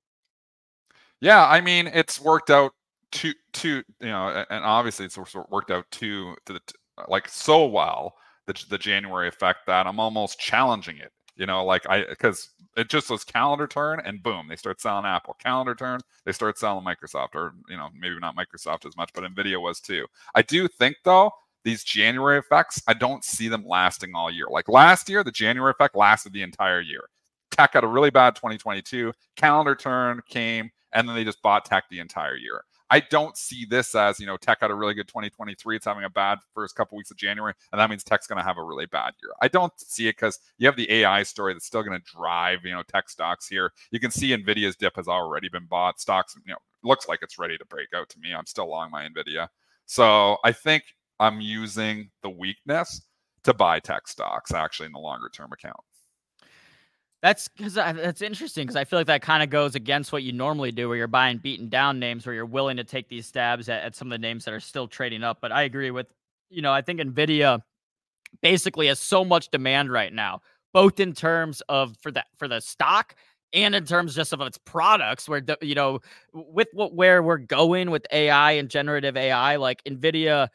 Speaker 2: Yeah, I mean, it's worked out to to you know, and obviously it's worked out to to the like so well the the January effect that I'm almost challenging it. You know, like I because it just was calendar turn and boom, they start selling Apple. Calendar turn, they start selling Microsoft, or you know, maybe not Microsoft as much, but Nvidia was too. I do think though these January effects, I don't see them lasting all year. Like last year, the January effect lasted the entire year. Tech had a really bad 2022. Calendar turn came, and then they just bought tech the entire year. I don't see this as, you know, tech had a really good 2023. It's having a bad first couple weeks of January, and that means tech's going to have a really bad year. I don't see it because you have the AI story that's still going to drive, you know, tech stocks here. You can see Nvidia's dip has already been bought. Stocks, you know, looks like it's ready to break out to me. I'm still long my Nvidia. So I think I'm using the weakness to buy tech stocks actually in the longer term account.
Speaker 1: That's because that's interesting because I feel like that kind of goes against what you normally do, where you're buying beaten down names, where you're willing to take these stabs at, at some of the names that are still trading up. But I agree with, you know, I think Nvidia basically has so much demand right now, both in terms of for that for the stock and in terms just of its products where you know with what where we're going with ai and generative ai like nvidia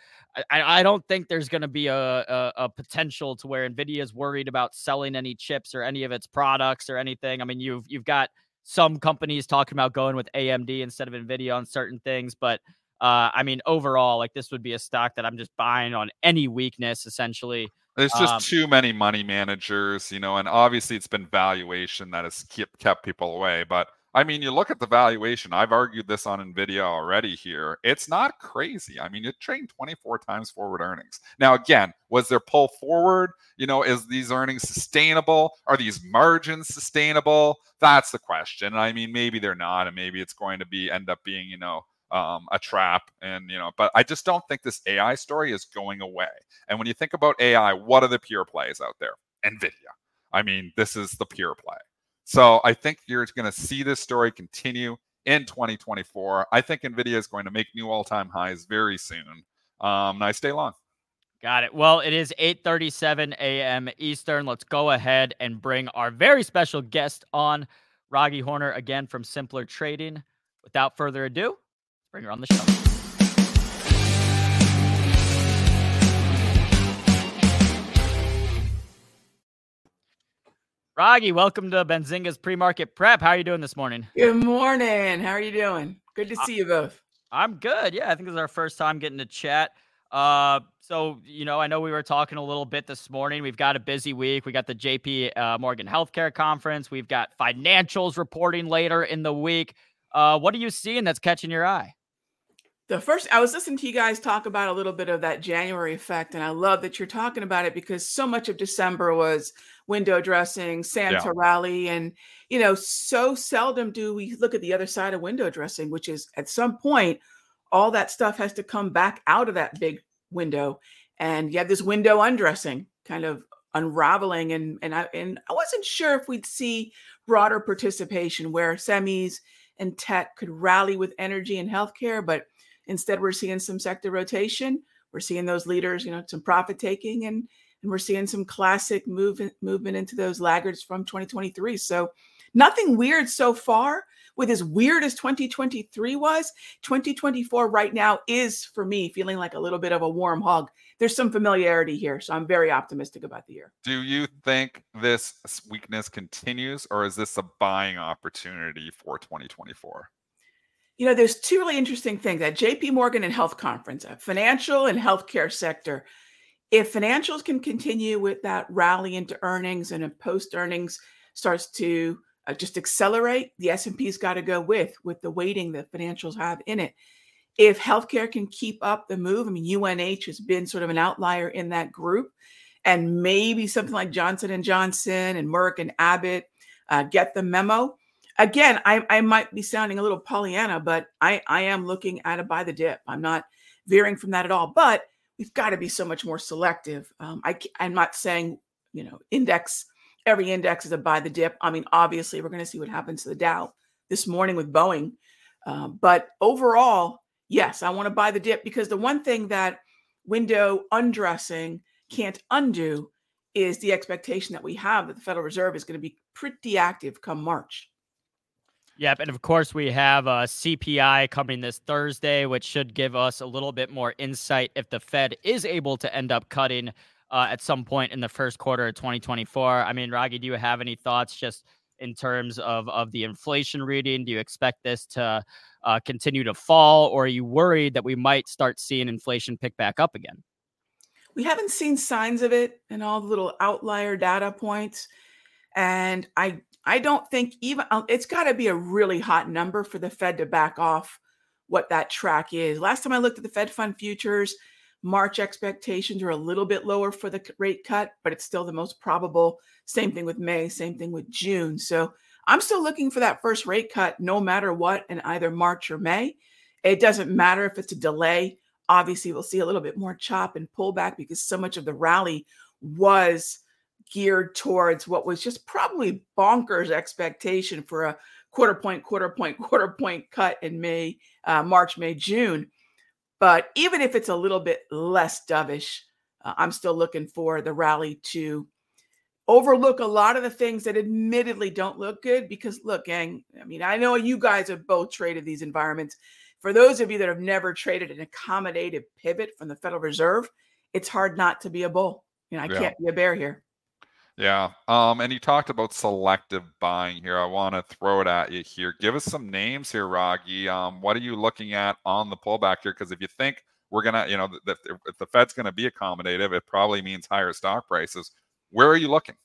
Speaker 1: I, I don't think there's going to be a, a, a, potential to where Nvidia is worried about selling any chips or any of its products or anything. I mean, you've you've got some companies talking about going with AMD instead of Nvidia on certain things, but uh, I mean, overall, like this would be a stock that I'm just buying on any weakness, essentially.
Speaker 2: There's just um, too many money managers, you know, and obviously it's been valuation that has kept kept people away, but I mean, you look at the valuation. I've argued this on Nvidia already here. It's not crazy. I mean, you're trading 24 times forward earnings. Now, again, was there pull forward? You know, is these earnings sustainable? Are these margins sustainable? That's the question. I mean, maybe they're not, and maybe it's going to be end up being, you know, um, a trap. And you know, but I just don't think this AI story is going away. And when you think about AI, what are the pure plays out there? Nvidia. I mean, this is the pure play. So I think you're going to see this story continue in 2024. I think Nvidia is going to make new all-time highs very soon. Um, nice day long.
Speaker 1: Got it. Well, it is 8:37 a.m. Eastern. Let's go ahead and bring our very special guest on, Raghee Horner, again from Simpler Trading. Without further ado, bring her on the show. Raghee, welcome to Benzinga's pre-market prep. How are you doing this morning?
Speaker 3: Good morning. How are you doing? Good to see you both.
Speaker 1: I'm good. Yeah, I think this is our first time getting to chat. Uh, so you know, I know we were talking a little bit this morning. We've got a busy week. We got the JP uh, Morgan Healthcare Conference. We've got financials reporting later in the week. Uh, what are you seeing that's catching your eye?
Speaker 3: The first, I was listening to you guys talk about a little bit of that January effect, and I love that you're talking about it because so much of December was window dressing, Santa yeah. rally, and you know, so seldom do we look at the other side of window dressing, which is at some point, all that stuff has to come back out of that big window, and you have this window undressing, kind of unraveling, and and I and I wasn't sure if we'd see broader participation where semis and tech could rally with energy and healthcare, but Instead, we're seeing some sector rotation. We're seeing those leaders, you know, some profit taking, and and we're seeing some classic movement movement into those laggards from 2023. So nothing weird so far. With as weird as 2023 was, 2024 right now is for me feeling like a little bit of a warm hug. There's some familiarity here, so I'm very optimistic about the year.
Speaker 2: Do you think this weakness continues, or is this a buying opportunity for 2024?
Speaker 3: you know, there's two really interesting things at JP Morgan and Health Conference, a financial and healthcare sector. If financials can continue with that rally into earnings and if post earnings starts to uh, just accelerate, the S&P's got to go with with the weighting that financials have in it. If healthcare can keep up the move, I mean UNH has been sort of an outlier in that group, and maybe something like Johnson and Johnson and Merck and Abbott uh, get the memo again, I, I might be sounding a little Pollyanna, but I, I am looking at a buy the dip. I'm not veering from that at all. But we've got to be so much more selective. Um, I, I'm not saying, you know, index, every index is a buy the dip. I mean, obviously, we're going to see what happens to the Dow this morning with Boeing. Um, but overall, yes, I want to buy the dip because the one thing that window undressing can't undo is the expectation that we have that the Federal Reserve is going to be pretty active come March.
Speaker 1: Yep, and of course we have a uh, CPI coming this Thursday, which should give us a little bit more insight if the Fed is able to end up cutting uh, at some point in the first quarter of 2024. I mean, Raghee, do you have any thoughts just in terms of of the inflation reading? Do you expect this to uh, continue to fall, or are you worried that we might start seeing inflation pick back up again?
Speaker 3: We haven't seen signs of it in all the little outlier data points. And I I don't think even uh, it's got to be a really hot number for the Fed to back off what that track is. Last time I looked at the Fed fund futures, March expectations are a little bit lower for the rate cut, but it's still the most probable. Same thing with May, same thing with June. So I'm still looking for that first rate cut no matter what in either March or May. It doesn't matter if it's a delay. Obviously, we'll see a little bit more chop and pullback because so much of the rally was geared towards what was just probably bonkers expectation for a quarter point, quarter point, (laughs) quarter point cut in May, uh, March, May, June. But even if it's a little bit less dovish, uh, I'm still looking for the rally to overlook a lot of the things that admittedly don't look good. Because look, gang, I mean, I know you guys have both traded these environments. For those of you that have never traded an accommodative pivot from the Federal Reserve, it's hard not to be a bull. You know, I yeah. can't be a bear here.
Speaker 2: Yeah. Um, and you talked about selective buying here. I want to throw it at you here. Give us some names here, Raghee. Um, what are you looking at on the pullback here? Because if you think we're gonna, you know, if, if the Fed's gonna be accommodative, it probably means higher stock prices. Where are you looking?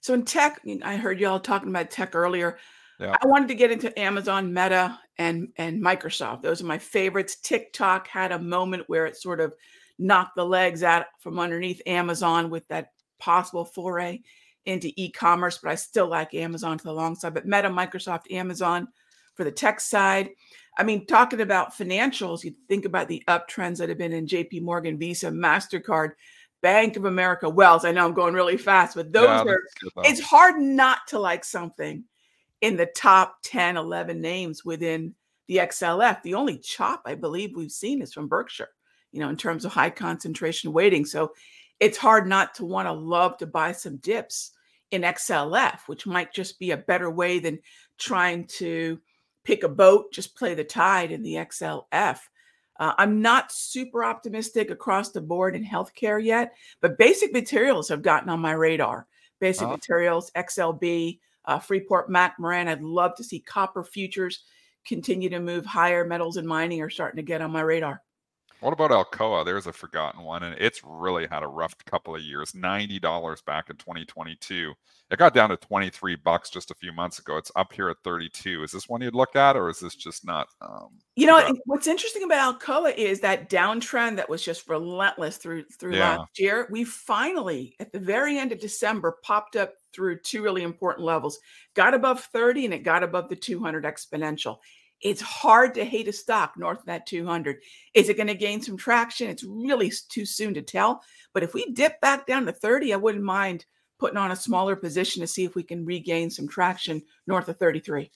Speaker 3: So in tech, I heard y'all talking about tech earlier. Yeah. I wanted to get into Amazon, Meta, and and Microsoft. Those are my favorites. TikTok had a moment where it sort of knocked the legs out from underneath Amazon with that possible foray into e-commerce, but I still like Amazon to the long side. But Meta, Microsoft, Amazon for the tech side. I mean, talking about financials, you think about the uptrends that have been in JP Morgan, Visa, MasterCard, Bank of America, Wells. I know I'm going really fast, but those yeah, are it's hard not to like something in the top 10, 11 names within the XLF. The only chop I believe we've seen is from Berkshire, you know, in terms of high concentration weighting. So it's hard not to want to love to buy some dips in XLF, which might just be a better way than trying to pick a boat, just play the tide in the XLF. Uh, I'm not super optimistic across the board in healthcare yet, but basic materials have gotten on my radar. Basic uh-huh. materials, XLB, uh, Freeport McMoRan. I'd love to see copper futures continue to move higher. Metals and mining are starting to get on my radar.
Speaker 2: What about Alcoa? There's a forgotten one, and it's really had a rough couple of years. Ninety dollars back in 2022. It got down to 23 bucks just a few months ago. It's up here at 32. Is this one you'd look at, or is this just not? Um,
Speaker 3: you know, what's interesting about Alcoa is that downtrend that was just relentless through through yeah. last year. We finally, at the very end of December, popped up through two really important levels. Got above 30, and it got above the 200 exponential. It's hard to hate a stock north of that 200. Is it going to gain some traction? It's really too soon to tell. But if we dip back down to 30, I wouldn't mind putting on a smaller position to see if we can regain some traction north of 33.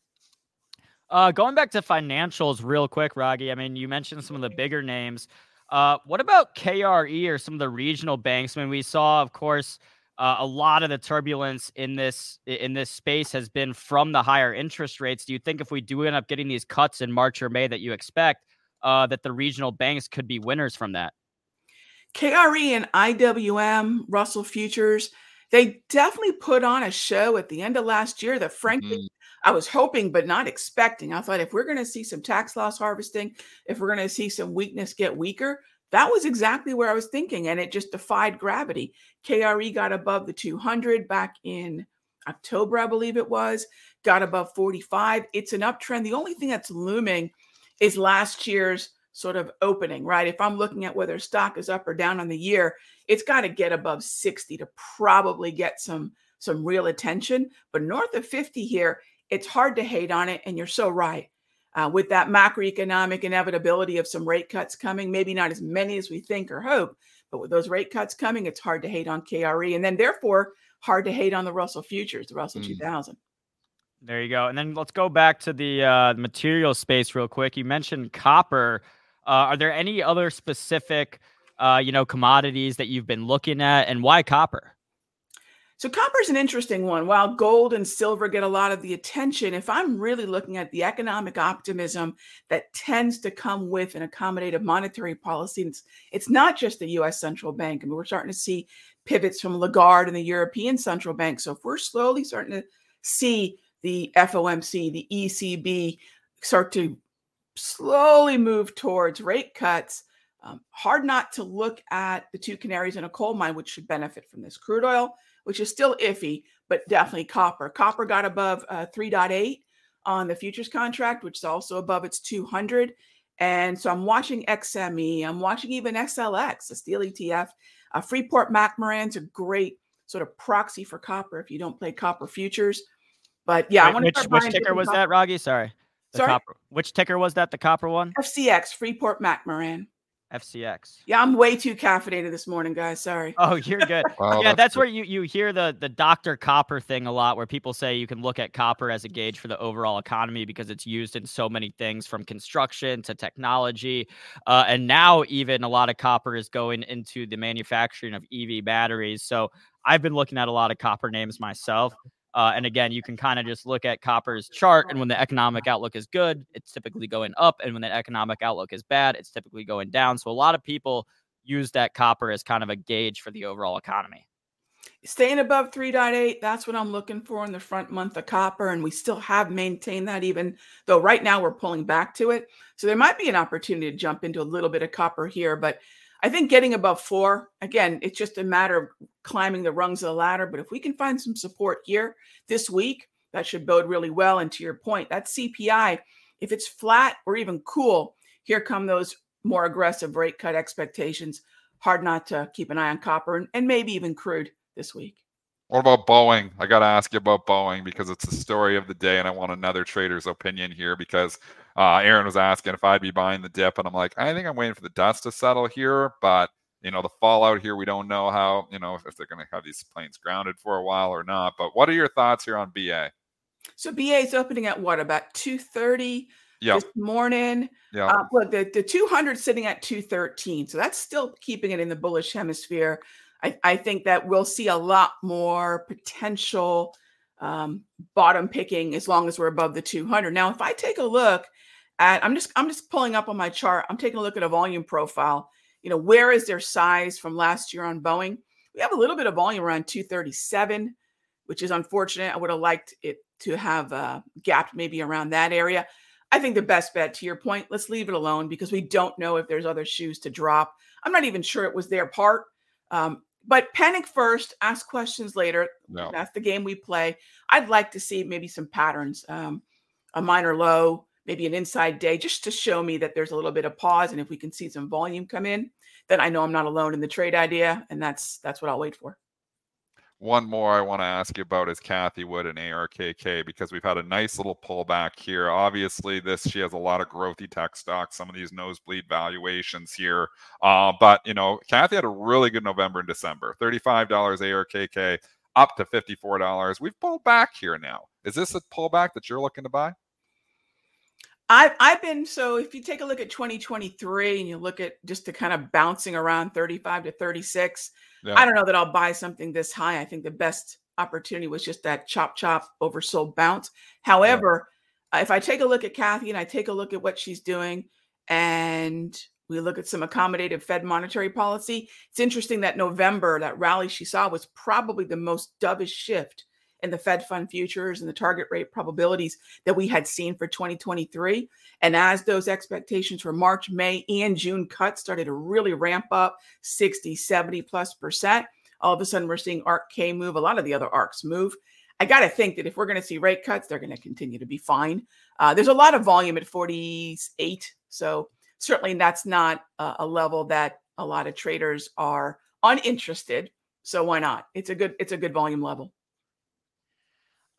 Speaker 1: Uh, going back to financials real quick, Raghee. I mean, you mentioned some of the bigger names. Uh, what about KRE or some of the regional banks? I mean, we saw, of course, uh, a lot of the turbulence in this in this space has been from the higher interest rates. Do you think if we do end up getting these cuts in March or May that you expect, uh, that the regional banks could be winners from that?
Speaker 3: KRE and IWM, Russell Futures, they definitely put on a show at the end of last year that, frankly, mm-hmm. I was hoping but not expecting. I thought if we're going to see some tax loss harvesting, if we're going to see some weakness get weaker, that was exactly where I was thinking, and it just defied gravity. KRE got above the 200 back in October, I believe it was, got above 45. It's an uptrend. The only thing that's looming is last year's sort of opening, right? If I'm looking at whether stock is up or down on the year, it's got to get above 60 to probably get some some real attention. But north of 50 here, it's hard to hate on it. And you're so right uh, with that macroeconomic inevitability of some rate cuts coming, maybe not as many as we think or hope, but with those rate cuts coming, it's hard to hate on KRE and then therefore hard to hate on the Russell futures, the Russell mm. 2000.
Speaker 1: There you go. And then let's go back to the uh, material space real quick. You mentioned copper. Uh, are there any other specific, uh, you know, commodities that you've been looking at, and why copper?
Speaker 3: So copper is an interesting one. While gold and silver get a lot of the attention, if I'm really looking at the economic optimism that tends to come with an accommodative monetary policy, it's, it's not just the US central bank. I mean, we're starting to see pivots from Lagarde and the European central bank. So if we're slowly starting to see the FOMC, the ECB start to slowly move towards rate cuts, um, hard not to look at the two canaries in a coal mine, which should benefit from this crude oil which is still iffy, but definitely copper. Copper got above uh, 3.8 on the futures contract, which is also above its 200. And so I'm watching XME. I'm watching even XLX, the steel ETF. Uh, Freeport McMoRan's a great sort of proxy for copper if you don't play copper futures. But yeah,
Speaker 1: Wait,
Speaker 3: I want
Speaker 1: which,
Speaker 3: to
Speaker 1: which ticker was that, Raghee? Sorry. The
Speaker 3: Sorry?
Speaker 1: Copper. Which ticker was that? The copper one?
Speaker 3: FCX, Freeport McMoRan.
Speaker 1: FCX.
Speaker 3: Yeah, I'm way too caffeinated this morning, guys. Sorry.
Speaker 1: Oh, you're good. (laughs)
Speaker 2: Well,
Speaker 1: yeah, that's
Speaker 2: good.
Speaker 1: where you you hear the the Dr. Copper thing a lot, where people say you can look at copper as a gauge for the overall economy because it's used in so many things from construction to technology, uh, and now even a lot of copper is going into the manufacturing of EV batteries. So I've been looking at a lot of copper names myself. Uh, and again, you can kind of just look at copper's chart, and when the economic outlook is good, it's typically going up, and when the economic outlook is bad, it's typically going down. So a lot of people use that copper as kind of a gauge for the overall economy.
Speaker 3: Staying above 3.8, that's what I'm looking for in the front month of copper. And we still have maintained that, even though right now we're pulling back to it. So there might be an opportunity to jump into a little bit of copper here. But I think getting above four, again, it's just a matter of climbing the rungs of the ladder. But if we can find some support here this week, that should bode really well. And to your point, that CPI, if it's flat or even cool, here come those more aggressive rate cut expectations. Hard not to keep an eye on copper and, and maybe even crude this week.
Speaker 2: What about Boeing? I got to ask you about Boeing because it's the story of the day, and I want another trader's opinion here because uh, Aaron was asking if I'd be buying the dip, and I'm like, I think I'm waiting for the dust to settle here, but you know the fallout here, we don't know how you know if, they're going to have these planes grounded for a while or not. But what are your thoughts here on BA?
Speaker 3: So BA is opening at what about 230
Speaker 2: Yeah,
Speaker 3: this morning?
Speaker 2: yeah.
Speaker 3: Uh, look, the, the 200 sitting at 213. So that's still keeping it in the bullish hemisphere. I, I think that we'll see a lot more potential um, bottom picking as long as we're above the 200. Now, if I take a look at, I'm just I'm just pulling up on my chart. I'm taking a look at a volume profile. You know, where is their size from last year on Boeing? We have a little bit of volume around 237, which is unfortunate. I would have liked it to have uh, gapped maybe around that area. I think the best bet, to your point, let's leave it alone because we don't know if there's other shoes to drop. I'm not even sure it was their part. Um, but panic first, ask questions later.
Speaker 2: No.
Speaker 3: That's the game we play. I'd like to see maybe some patterns, um, a minor low, maybe an inside day, just to show me that there's a little bit of pause. And if we can see some volume come in, then I know I'm not alone in the trade idea, and that's that's what I'll wait for.
Speaker 2: One more I want to ask you about is Cathie Wood and ARKK because we've had a nice little pullback here. Obviously, this she has a lot of growthy tech stocks, some of these nosebleed valuations here. Uh, but you know, Cathie had a really good November and December. $35 ARKK up to $54. We've pulled back here now. Is this a pullback that you're looking to buy?
Speaker 3: I've I've been so if you take a look at 2023 and you look at just to kind of bouncing around 35 to 36,
Speaker 2: Yeah.
Speaker 3: I don't know that I'll buy something this high. I think the best opportunity was just that chop chop oversold bounce. However, uh, if I take a look at Cathie and I take a look at what she's doing and we look at some accommodative Fed monetary policy, it's interesting that November, that rally she saw was probably the most dovish shift in the Fed fund futures and the target rate probabilities that we had seen for 2023. And as those expectations for March, May, and June cuts started to really ramp up 60, 70 plus percent, all of a sudden we're seeing ARKK move, a lot of the other ARKs move. I got to think that if we're going to see rate cuts, they're going to continue to be fine. Uh, there's a lot of volume at 48. So certainly that's not a, a level that a lot of traders are uninterested. So why not? It's a good, it's a good volume level.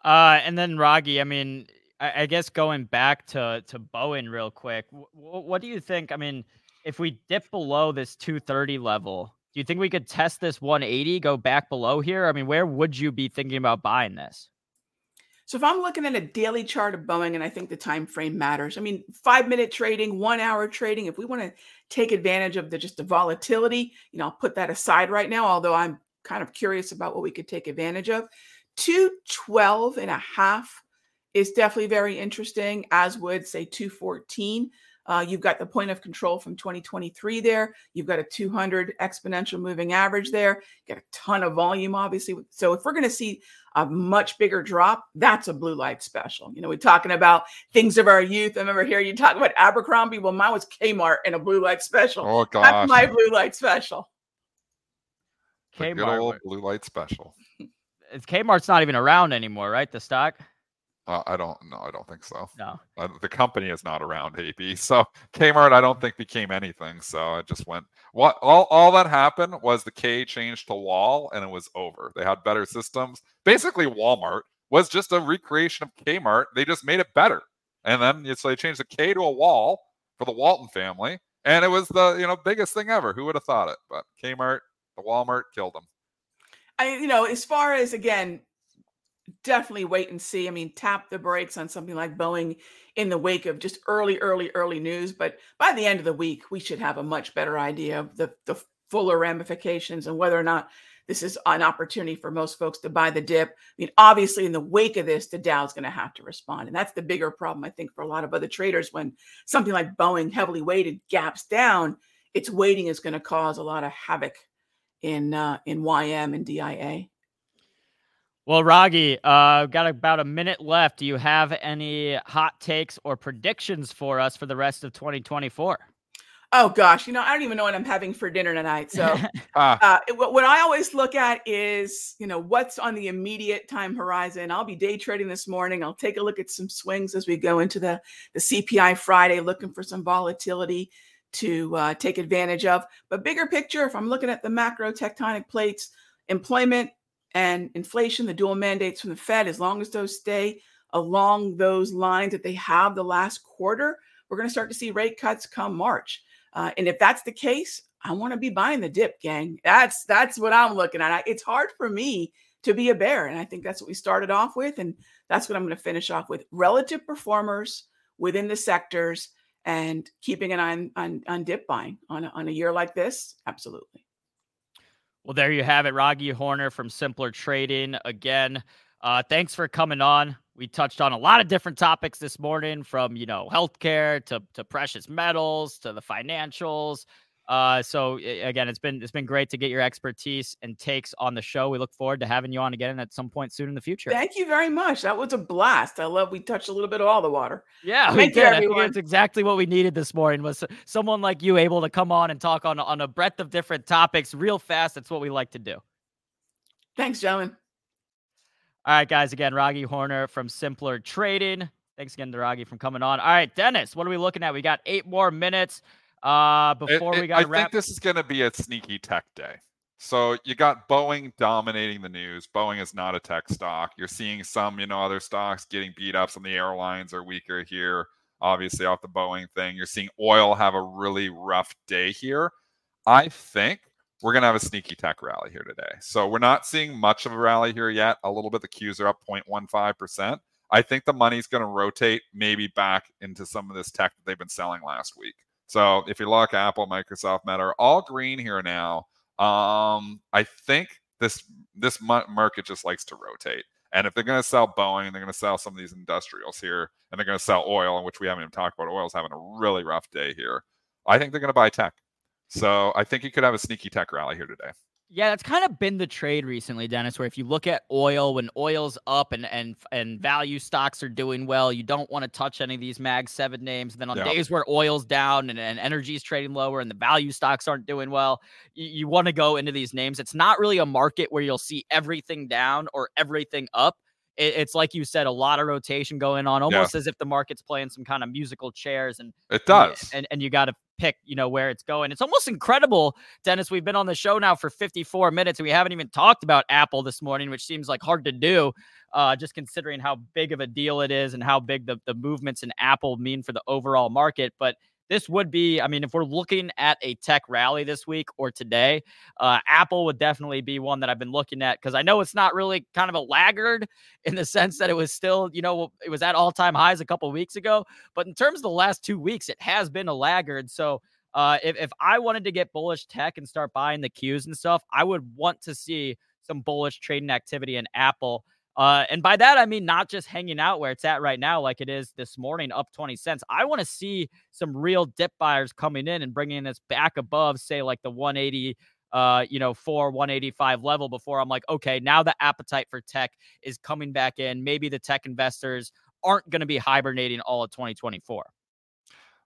Speaker 1: Uh, and then Raghee, I mean, I, I guess going back to to Boeing real quick, w- what do you think? I mean, if we dip below this 230 level, do you think we could test this 180, go back below here? I mean, where would you be thinking about buying this?
Speaker 3: So if I'm looking at a daily chart of Boeing, and I think the time frame matters. I mean, five minute trading, one hour trading. If we want to take advantage of the just the volatility, you know, I'll put that aside right now. Although I'm kind of curious about what we could take advantage of. 212 and a half is definitely very interesting, as would say 214. Uh, you've got the point of control from 2023 there. You've got a 200 exponential moving average there. You got a ton of volume, obviously. So if we're going to see a much bigger drop, that's a blue light special. You know, we're talking about things of our youth. I remember hearing you talk about Abercrombie. Well, mine was Kmart and a blue light special.
Speaker 2: Oh gosh.
Speaker 3: That's my blue light special.
Speaker 2: The good old blue light special. (laughs)
Speaker 1: Kmart's not even around anymore, right? The stock.
Speaker 2: Uh, I don't know. I don't think so.
Speaker 1: No.
Speaker 2: Uh, the company is not around, AB. (laughs) So Kmart, I don't think became anything. So it just went. What all all that happened was the K changed to Wall, and it was over. They had better systems. Basically, Walmart was just a recreation of Kmart. They just made it better, and then so they changed the K to a Wall for the Walton family, and it was the you know biggest thing ever. Who would have thought it? But Kmart, the Walmart killed them.
Speaker 3: I, you know, as far as again, definitely wait and see. I mean, tap the brakes on something like Boeing in the wake of just early, early, early news. But by the end of the week, we should have a much better idea of the, the fuller ramifications and whether or not this is an opportunity for most folks to buy the dip. I mean, obviously, in the wake of this, the Dow's going to have to respond. And that's the bigger problem, I think, for a lot of other traders when something like Boeing, heavily weighted, gaps down, its weighting is going to cause a lot of havoc in uh, in YM and DIA.
Speaker 1: Well, Raghee, uh, got about a minute left. Do you have any hot takes or predictions for us for the rest of 2024?
Speaker 3: Oh gosh, you know I don't even know what I'm having for dinner tonight. So, (laughs)
Speaker 2: Ah,
Speaker 3: uh, it- what what I always look at is you know what's on the immediate time horizon. I'll be day trading this morning. I'll take a look at some swings as we go into the the CPI Friday, looking for some volatility to uh, take advantage of. But bigger picture, if I'm looking at the macro tectonic plates, employment and inflation, the dual mandates from the Fed, as long as those stay along those lines that they have the last quarter, we're going to start to see rate cuts come March. Uh, and if that's the case, I want to be buying the dip, gang. That's that's what I'm looking at. I, it's hard for me to be a bear, and I think that's what we started off with, and that's what I'm going to finish off with: relative performers within the sectors, and keeping an eye on on, on dip buying on a, on a year like this. Absolutely.
Speaker 1: Well, there you have it. Raghee Horner from Simpler Trading. Again, uh, thanks for coming on. We touched on a lot of different topics this morning from, you know, healthcare to, to precious metals to the financials. Uh, so again, it's been it's been great to get your expertise and takes on the show. We look forward to having you on again at some point soon in the future.
Speaker 3: Thank you very much. That was a blast. I love we touched a little bit of all the water.
Speaker 1: Yeah, we
Speaker 3: Thank you,
Speaker 1: did. I think
Speaker 3: everyone.
Speaker 1: it's exactly what we needed this morning was someone like you able to come on and talk on on a breadth of different topics real fast. That's what we like to do.
Speaker 3: Thanks, gentlemen.
Speaker 1: All right, guys. Again, Raghee Horner from Simpler Trading. Thanks again to Raghee for coming on. All right, Dennis, what are we looking at? We got eight more minutes uh, before
Speaker 2: it-
Speaker 1: we got
Speaker 2: I
Speaker 1: wrap.
Speaker 2: think this is going to be a sneaky tech day. So you got Boeing dominating the news. Boeing is not a tech stock. You're seeing some, you know, other stocks getting beat up. Some of the airlines are weaker here, obviously off the Boeing thing. You're seeing oil have a really rough day here. I think we're going to have a sneaky tech rally here today. So we're not seeing much of a rally here yet. A little bit. The Qs are up 0.15%. I think the money's going to rotate maybe back into some of this tech that they've been selling last week. So if you look, Apple, Microsoft, Meta are all green here now. Um, I think this this market just likes to rotate. And if they're going to sell Boeing, they're going to sell some of these industrials here, and they're going to sell oil, which we haven't even talked about. Oil's having a really rough day here. I think they're going to buy tech. So I think you could have a sneaky tech rally here today.
Speaker 1: Yeah, that's kind of been the trade recently, Dennis. Where if you look at oil, when oil's up and and and value stocks are doing well, you don't want to touch any of these Mag Seven names. And then on
Speaker 2: Yeah.
Speaker 1: days where oil's down and, and energy's trading lower and the value stocks aren't doing well, you, you want to go into these names. It's not really a market where you'll see everything down or everything up. It, it's like you said, a lot of rotation going on, almost as if the market's playing some kind of musical chairs and
Speaker 2: It
Speaker 1: and-
Speaker 2: does.
Speaker 1: and and you got to pick, you know, where it's going. It's almost incredible, Dennis. We've been on the show now for 54 minutes, and we haven't even talked about Apple this morning, which seems like hard to do, uh, just considering how big of a deal it is and how big the the movements in Apple mean for the overall market. But this would be, I mean, if we're looking at a tech rally this week or today, uh, Apple would definitely be one that I've been looking at because I know it's not really kind of a laggard (laughs) in the sense that it was still, you know, it was at all time highs a couple weeks ago. But in terms of the last two weeks, it has been a laggard. So uh, if, if I wanted to get bullish tech and start buying the Qs and stuff, I would want to see some bullish trading activity in Apple. Uh, and by that, I mean not just hanging out where it's at right now, like it is this morning, up 20 cents. I want to see some real dip buyers coming in and bringing this back above, say, like the 180, uh, you know, 4 185 level before I'm like, okay, now the appetite for tech is coming back in. Maybe the tech investors aren't going to be hibernating all of 2024.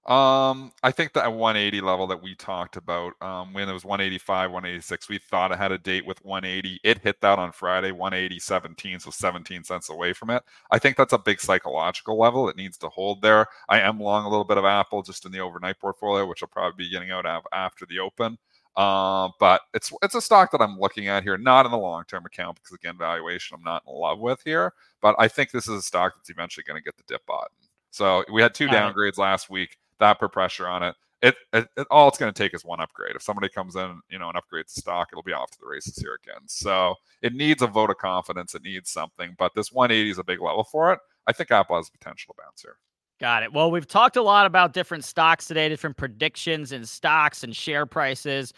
Speaker 2: Um, I think that 180 level that we talked about, um, when it was 185, 186, we thought it had a date with 180. It hit that on Friday, 180, 17, so 17 cents away from it. I think that's a big psychological level. It needs to hold there. I am long a little bit of Apple just in the overnight portfolio, which I'll probably be getting out of after the open. Uh, but it's it's a stock that I'm looking at here, not in the long term account because again, valuation I'm not in love with here. But I think this is a stock that's eventually going to get the dip button. So we had two downgrades last week that put pressure on it. It, it, it all it's going to take is one upgrade. If somebody comes in, you know, and upgrades the stock, it'll be off to the races here again. So it needs a vote of confidence. It needs something, but this 180 is a big level for it. I think Apple has potential to bounce here.
Speaker 1: Got it. Well, we've talked a lot about different stocks today, different predictions and stocks and share prices.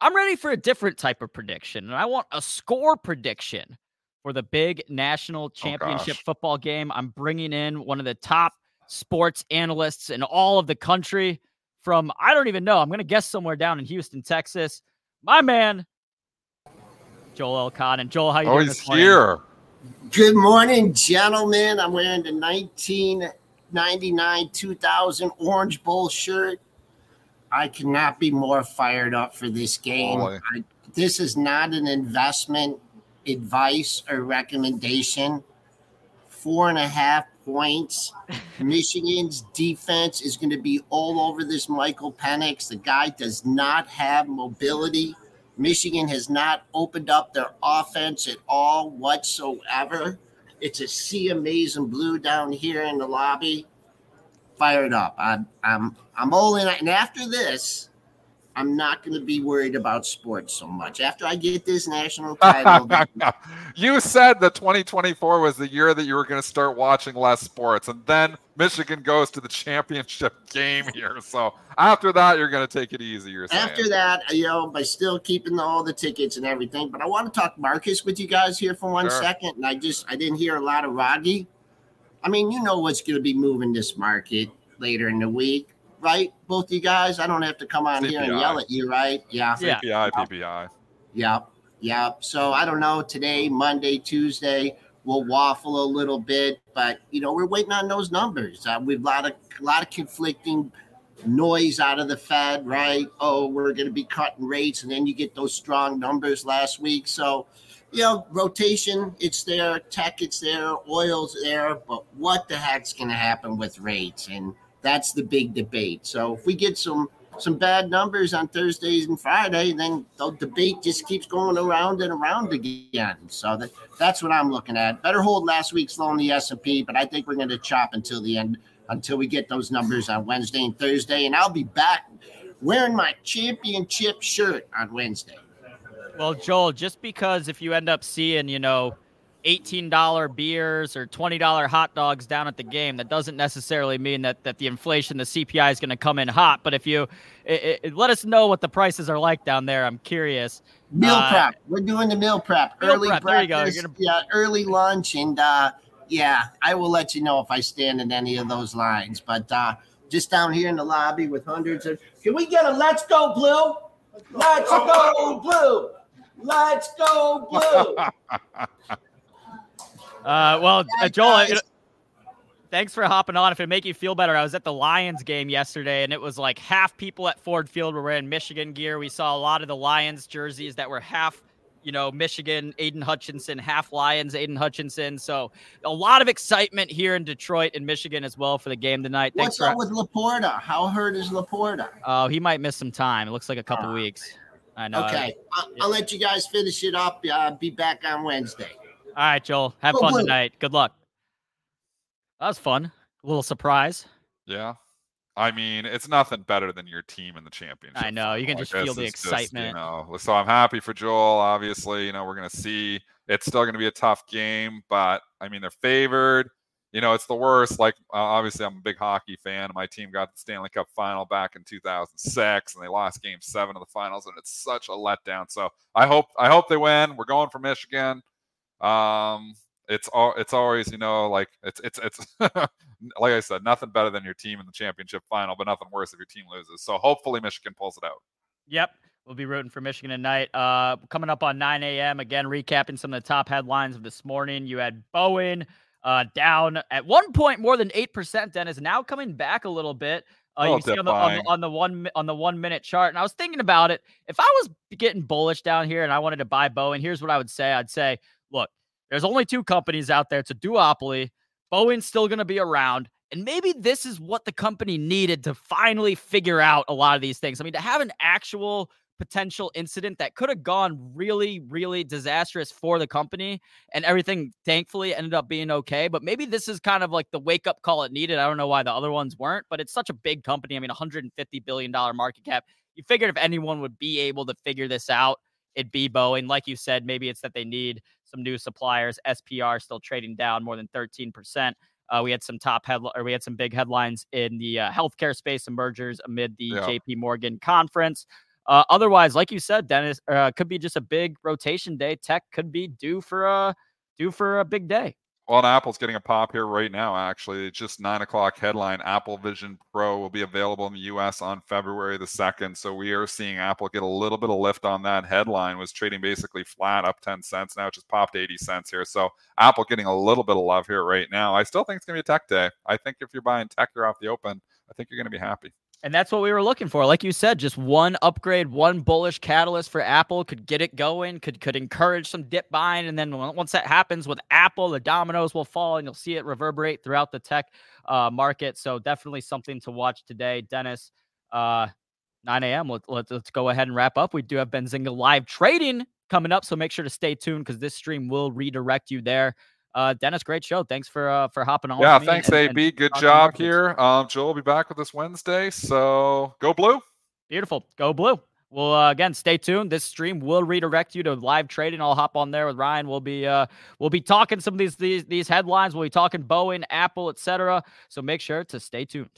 Speaker 1: I'm ready for a different type of prediction, and I want a score prediction for the big national oh, championship oh football game. I'm bringing in one of the top sports analysts in all of the country from, I don't even know, I'm going to guess somewhere down in Houston, Texas. My man, Joel Elconin. Joel, how are you oh, doing?
Speaker 2: he's here.
Speaker 4: Good morning, gentlemen. I'm wearing the 1999 2000 Orange Bowl shirt. I cannot be more fired up for this game. I, this is not an investment advice or recommendation. Four and a half points. (laughs) Michigan's defense is going to be all over this Michael Penix. The guy does not have mobility. Michigan has not opened up their offense at all whatsoever. It's a sea of maize and blue down here in the lobby. Fired up. I'm I'm I'm all in. And after this, I'm not going to be worried about sports so much. After I get this national (laughs) title,
Speaker 2: you said that 2024 was the year that you were going to start watching less sports, and then Michigan goes to the championship (laughs) game here. So after that, you're going to take it easy. You're saying.
Speaker 4: after that, you know, by still keeping all the tickets and everything. But I want to talk Marcus with you guys here for one sure. second, and I just I didn't hear a lot of Raghee. I mean, you know what's going to be moving this market later in the week right? Both you guys. I don't have to come on CPI. here and yell at you, right? Yeah.
Speaker 2: CPI, yeah. PPI.
Speaker 4: Yep. Yep. So I don't know. Today, Monday, Tuesday, we'll waffle a little bit, but you know, we're waiting on those numbers. Uh, we've a lot of a lot of conflicting noise out of the Fed, right? Oh, we're going to be cutting rates, and then you get those strong numbers last week. So, you know, rotation, it's there, tech, it's there, oil's there, but what the heck's going to happen with rates? And that's the big debate. So if we get some some bad numbers on Thursdays and Friday, then the debate just keeps going around and around again. So that that's what I'm looking at. Better hold last week's low in the S and P, but I think we're going to chop until the end until we get those numbers on Wednesday and Thursday, and I'll be back wearing my championship shirt on Wednesday.
Speaker 1: Well, Joel, just because if you end up seeing, you know, $18 beers or $20 hot dogs down at the game, that doesn't necessarily mean that, that the inflation, the CPI is going to come in hot. But if you it, it, let us know what the prices are like down there, I'm curious.
Speaker 4: Meal uh, prep. We're doing the meal prep.
Speaker 1: Meal early prep. breakfast.
Speaker 4: Gonna... Yeah, early lunch. And uh, yeah, I will let you know if I stand in any of those lines. But uh, just down here in the lobby with hundreds of. Can we get a let's go blue? Let's go blue. Let's go blue. (laughs)
Speaker 1: Uh, well, (laughs) uh, Joel, thanks for hopping on. If it make you feel better, I was at the Lions game yesterday, and it was like half people at Ford Field were wearing Michigan gear. We saw a lot of the Lions jerseys that were half, you know, Michigan, Aidan Hutchinson, half Lions, Aidan Hutchinson. So a lot of excitement here in Detroit and Michigan as well for the game tonight.
Speaker 4: Thanks What's for, up with LaPorta? How hurt is LaPorta?
Speaker 1: Oh, he might miss some time. It looks like a couple uh, weeks. I know.
Speaker 4: Okay, I'll, I'll, let you guys finish it up. Uh, be back on Wednesday.
Speaker 1: All right, Joel. Have fun tonight. Good luck. That was fun. A little surprise.
Speaker 2: Yeah. I mean, it's nothing better than your team in the championship.
Speaker 1: I know. You can like, just feel the excitement.
Speaker 2: Just, you know, so I'm happy for Joel. Obviously, you know, we're going to see. It's still going to be a tough game, but I mean, they're favored. You know, it's the worst. Like, uh, obviously, I'm a big hockey fan. My team got the Stanley Cup final back in 2006, and they lost Game Seven of the finals, and it's such a letdown. So I hope I hope they win. We're going for Michigan. Um, it's all it's always you know like it's it's it's (laughs) like I said, nothing better than your team in the championship final, but nothing worse if your team loses. So hopefully Michigan pulls it out.
Speaker 1: Yep. We'll be rooting for Michigan tonight. Uh, coming up on 9 a.m. Again, recapping some of the top headlines of this morning. You had Boeing uh, down at one point more than 8%. Then Dennis now coming back a little bit. Uh, you see on the, on the, on the one on the one minute chart, and I was thinking about it. If I was getting bullish down here and I wanted to buy Boeing, here's what I would say: I'd say, look, there's only two companies out there. It's a duopoly. Boeing's still going to be around. And maybe this is what the company needed to finally figure out a lot of these things. I mean, to have an actual potential incident that could have gone really, really disastrous for the company, and everything thankfully ended up being okay. But maybe this is kind of like the wake up call it needed. I don't know why the other ones weren't, but it's such a big company. I mean, 150 billion dollar market cap. You figured if anyone would be able to figure this out, it'd be Boeing. Like you said, maybe it's that they need some new suppliers. SPR still trading down more than 13 percent. Uh, we had some top head or we had some big headlines in the uh, healthcare space and mergers amid the yeah. JP Morgan conference. Uh, otherwise, like you said, Dennis, uh, could be just a big rotation day. Tech could be due for a due for a big day.
Speaker 2: Well, Apple's getting a pop here right now, actually. It's just nine o'clock headline. Apple Vision Pro will be available in the US on February the 2nd. So we are seeing Apple get a little bit of lift on that headline, was trading basically flat up 10 cents. Now it just popped 80 cents here. So Apple getting a little bit of love here right now. I still think it's going to be a tech day. I think if you're buying tech here off the open, I think you're going to be happy.
Speaker 1: And that's what we were looking for. Like you said, just one upgrade, one bullish catalyst for Apple could get it going, could could encourage some dip buying, and then once that happens with Apple, the dominoes will fall, and you'll see it reverberate throughout the tech uh, market. So definitely something to watch today, Dennis. Uh, 9 a.m. Let, let, let's go ahead and wrap up. We do have Benzinga live trading coming up, so make sure to stay tuned because this stream will redirect you there. Uh, Dennis, great show. Thanks for uh, for hopping on.
Speaker 2: Yeah, thanks, AB. And Good job here. Um, Joel will be back with us Wednesday. So go blue.
Speaker 1: Beautiful. Go blue. Well, uh, again, stay tuned. This stream will redirect you to live trading. I'll hop on there with Ryan. We'll be uh, we'll be talking some of these these these headlines. We'll be talking Boeing, Apple, etc. So make sure to stay tuned.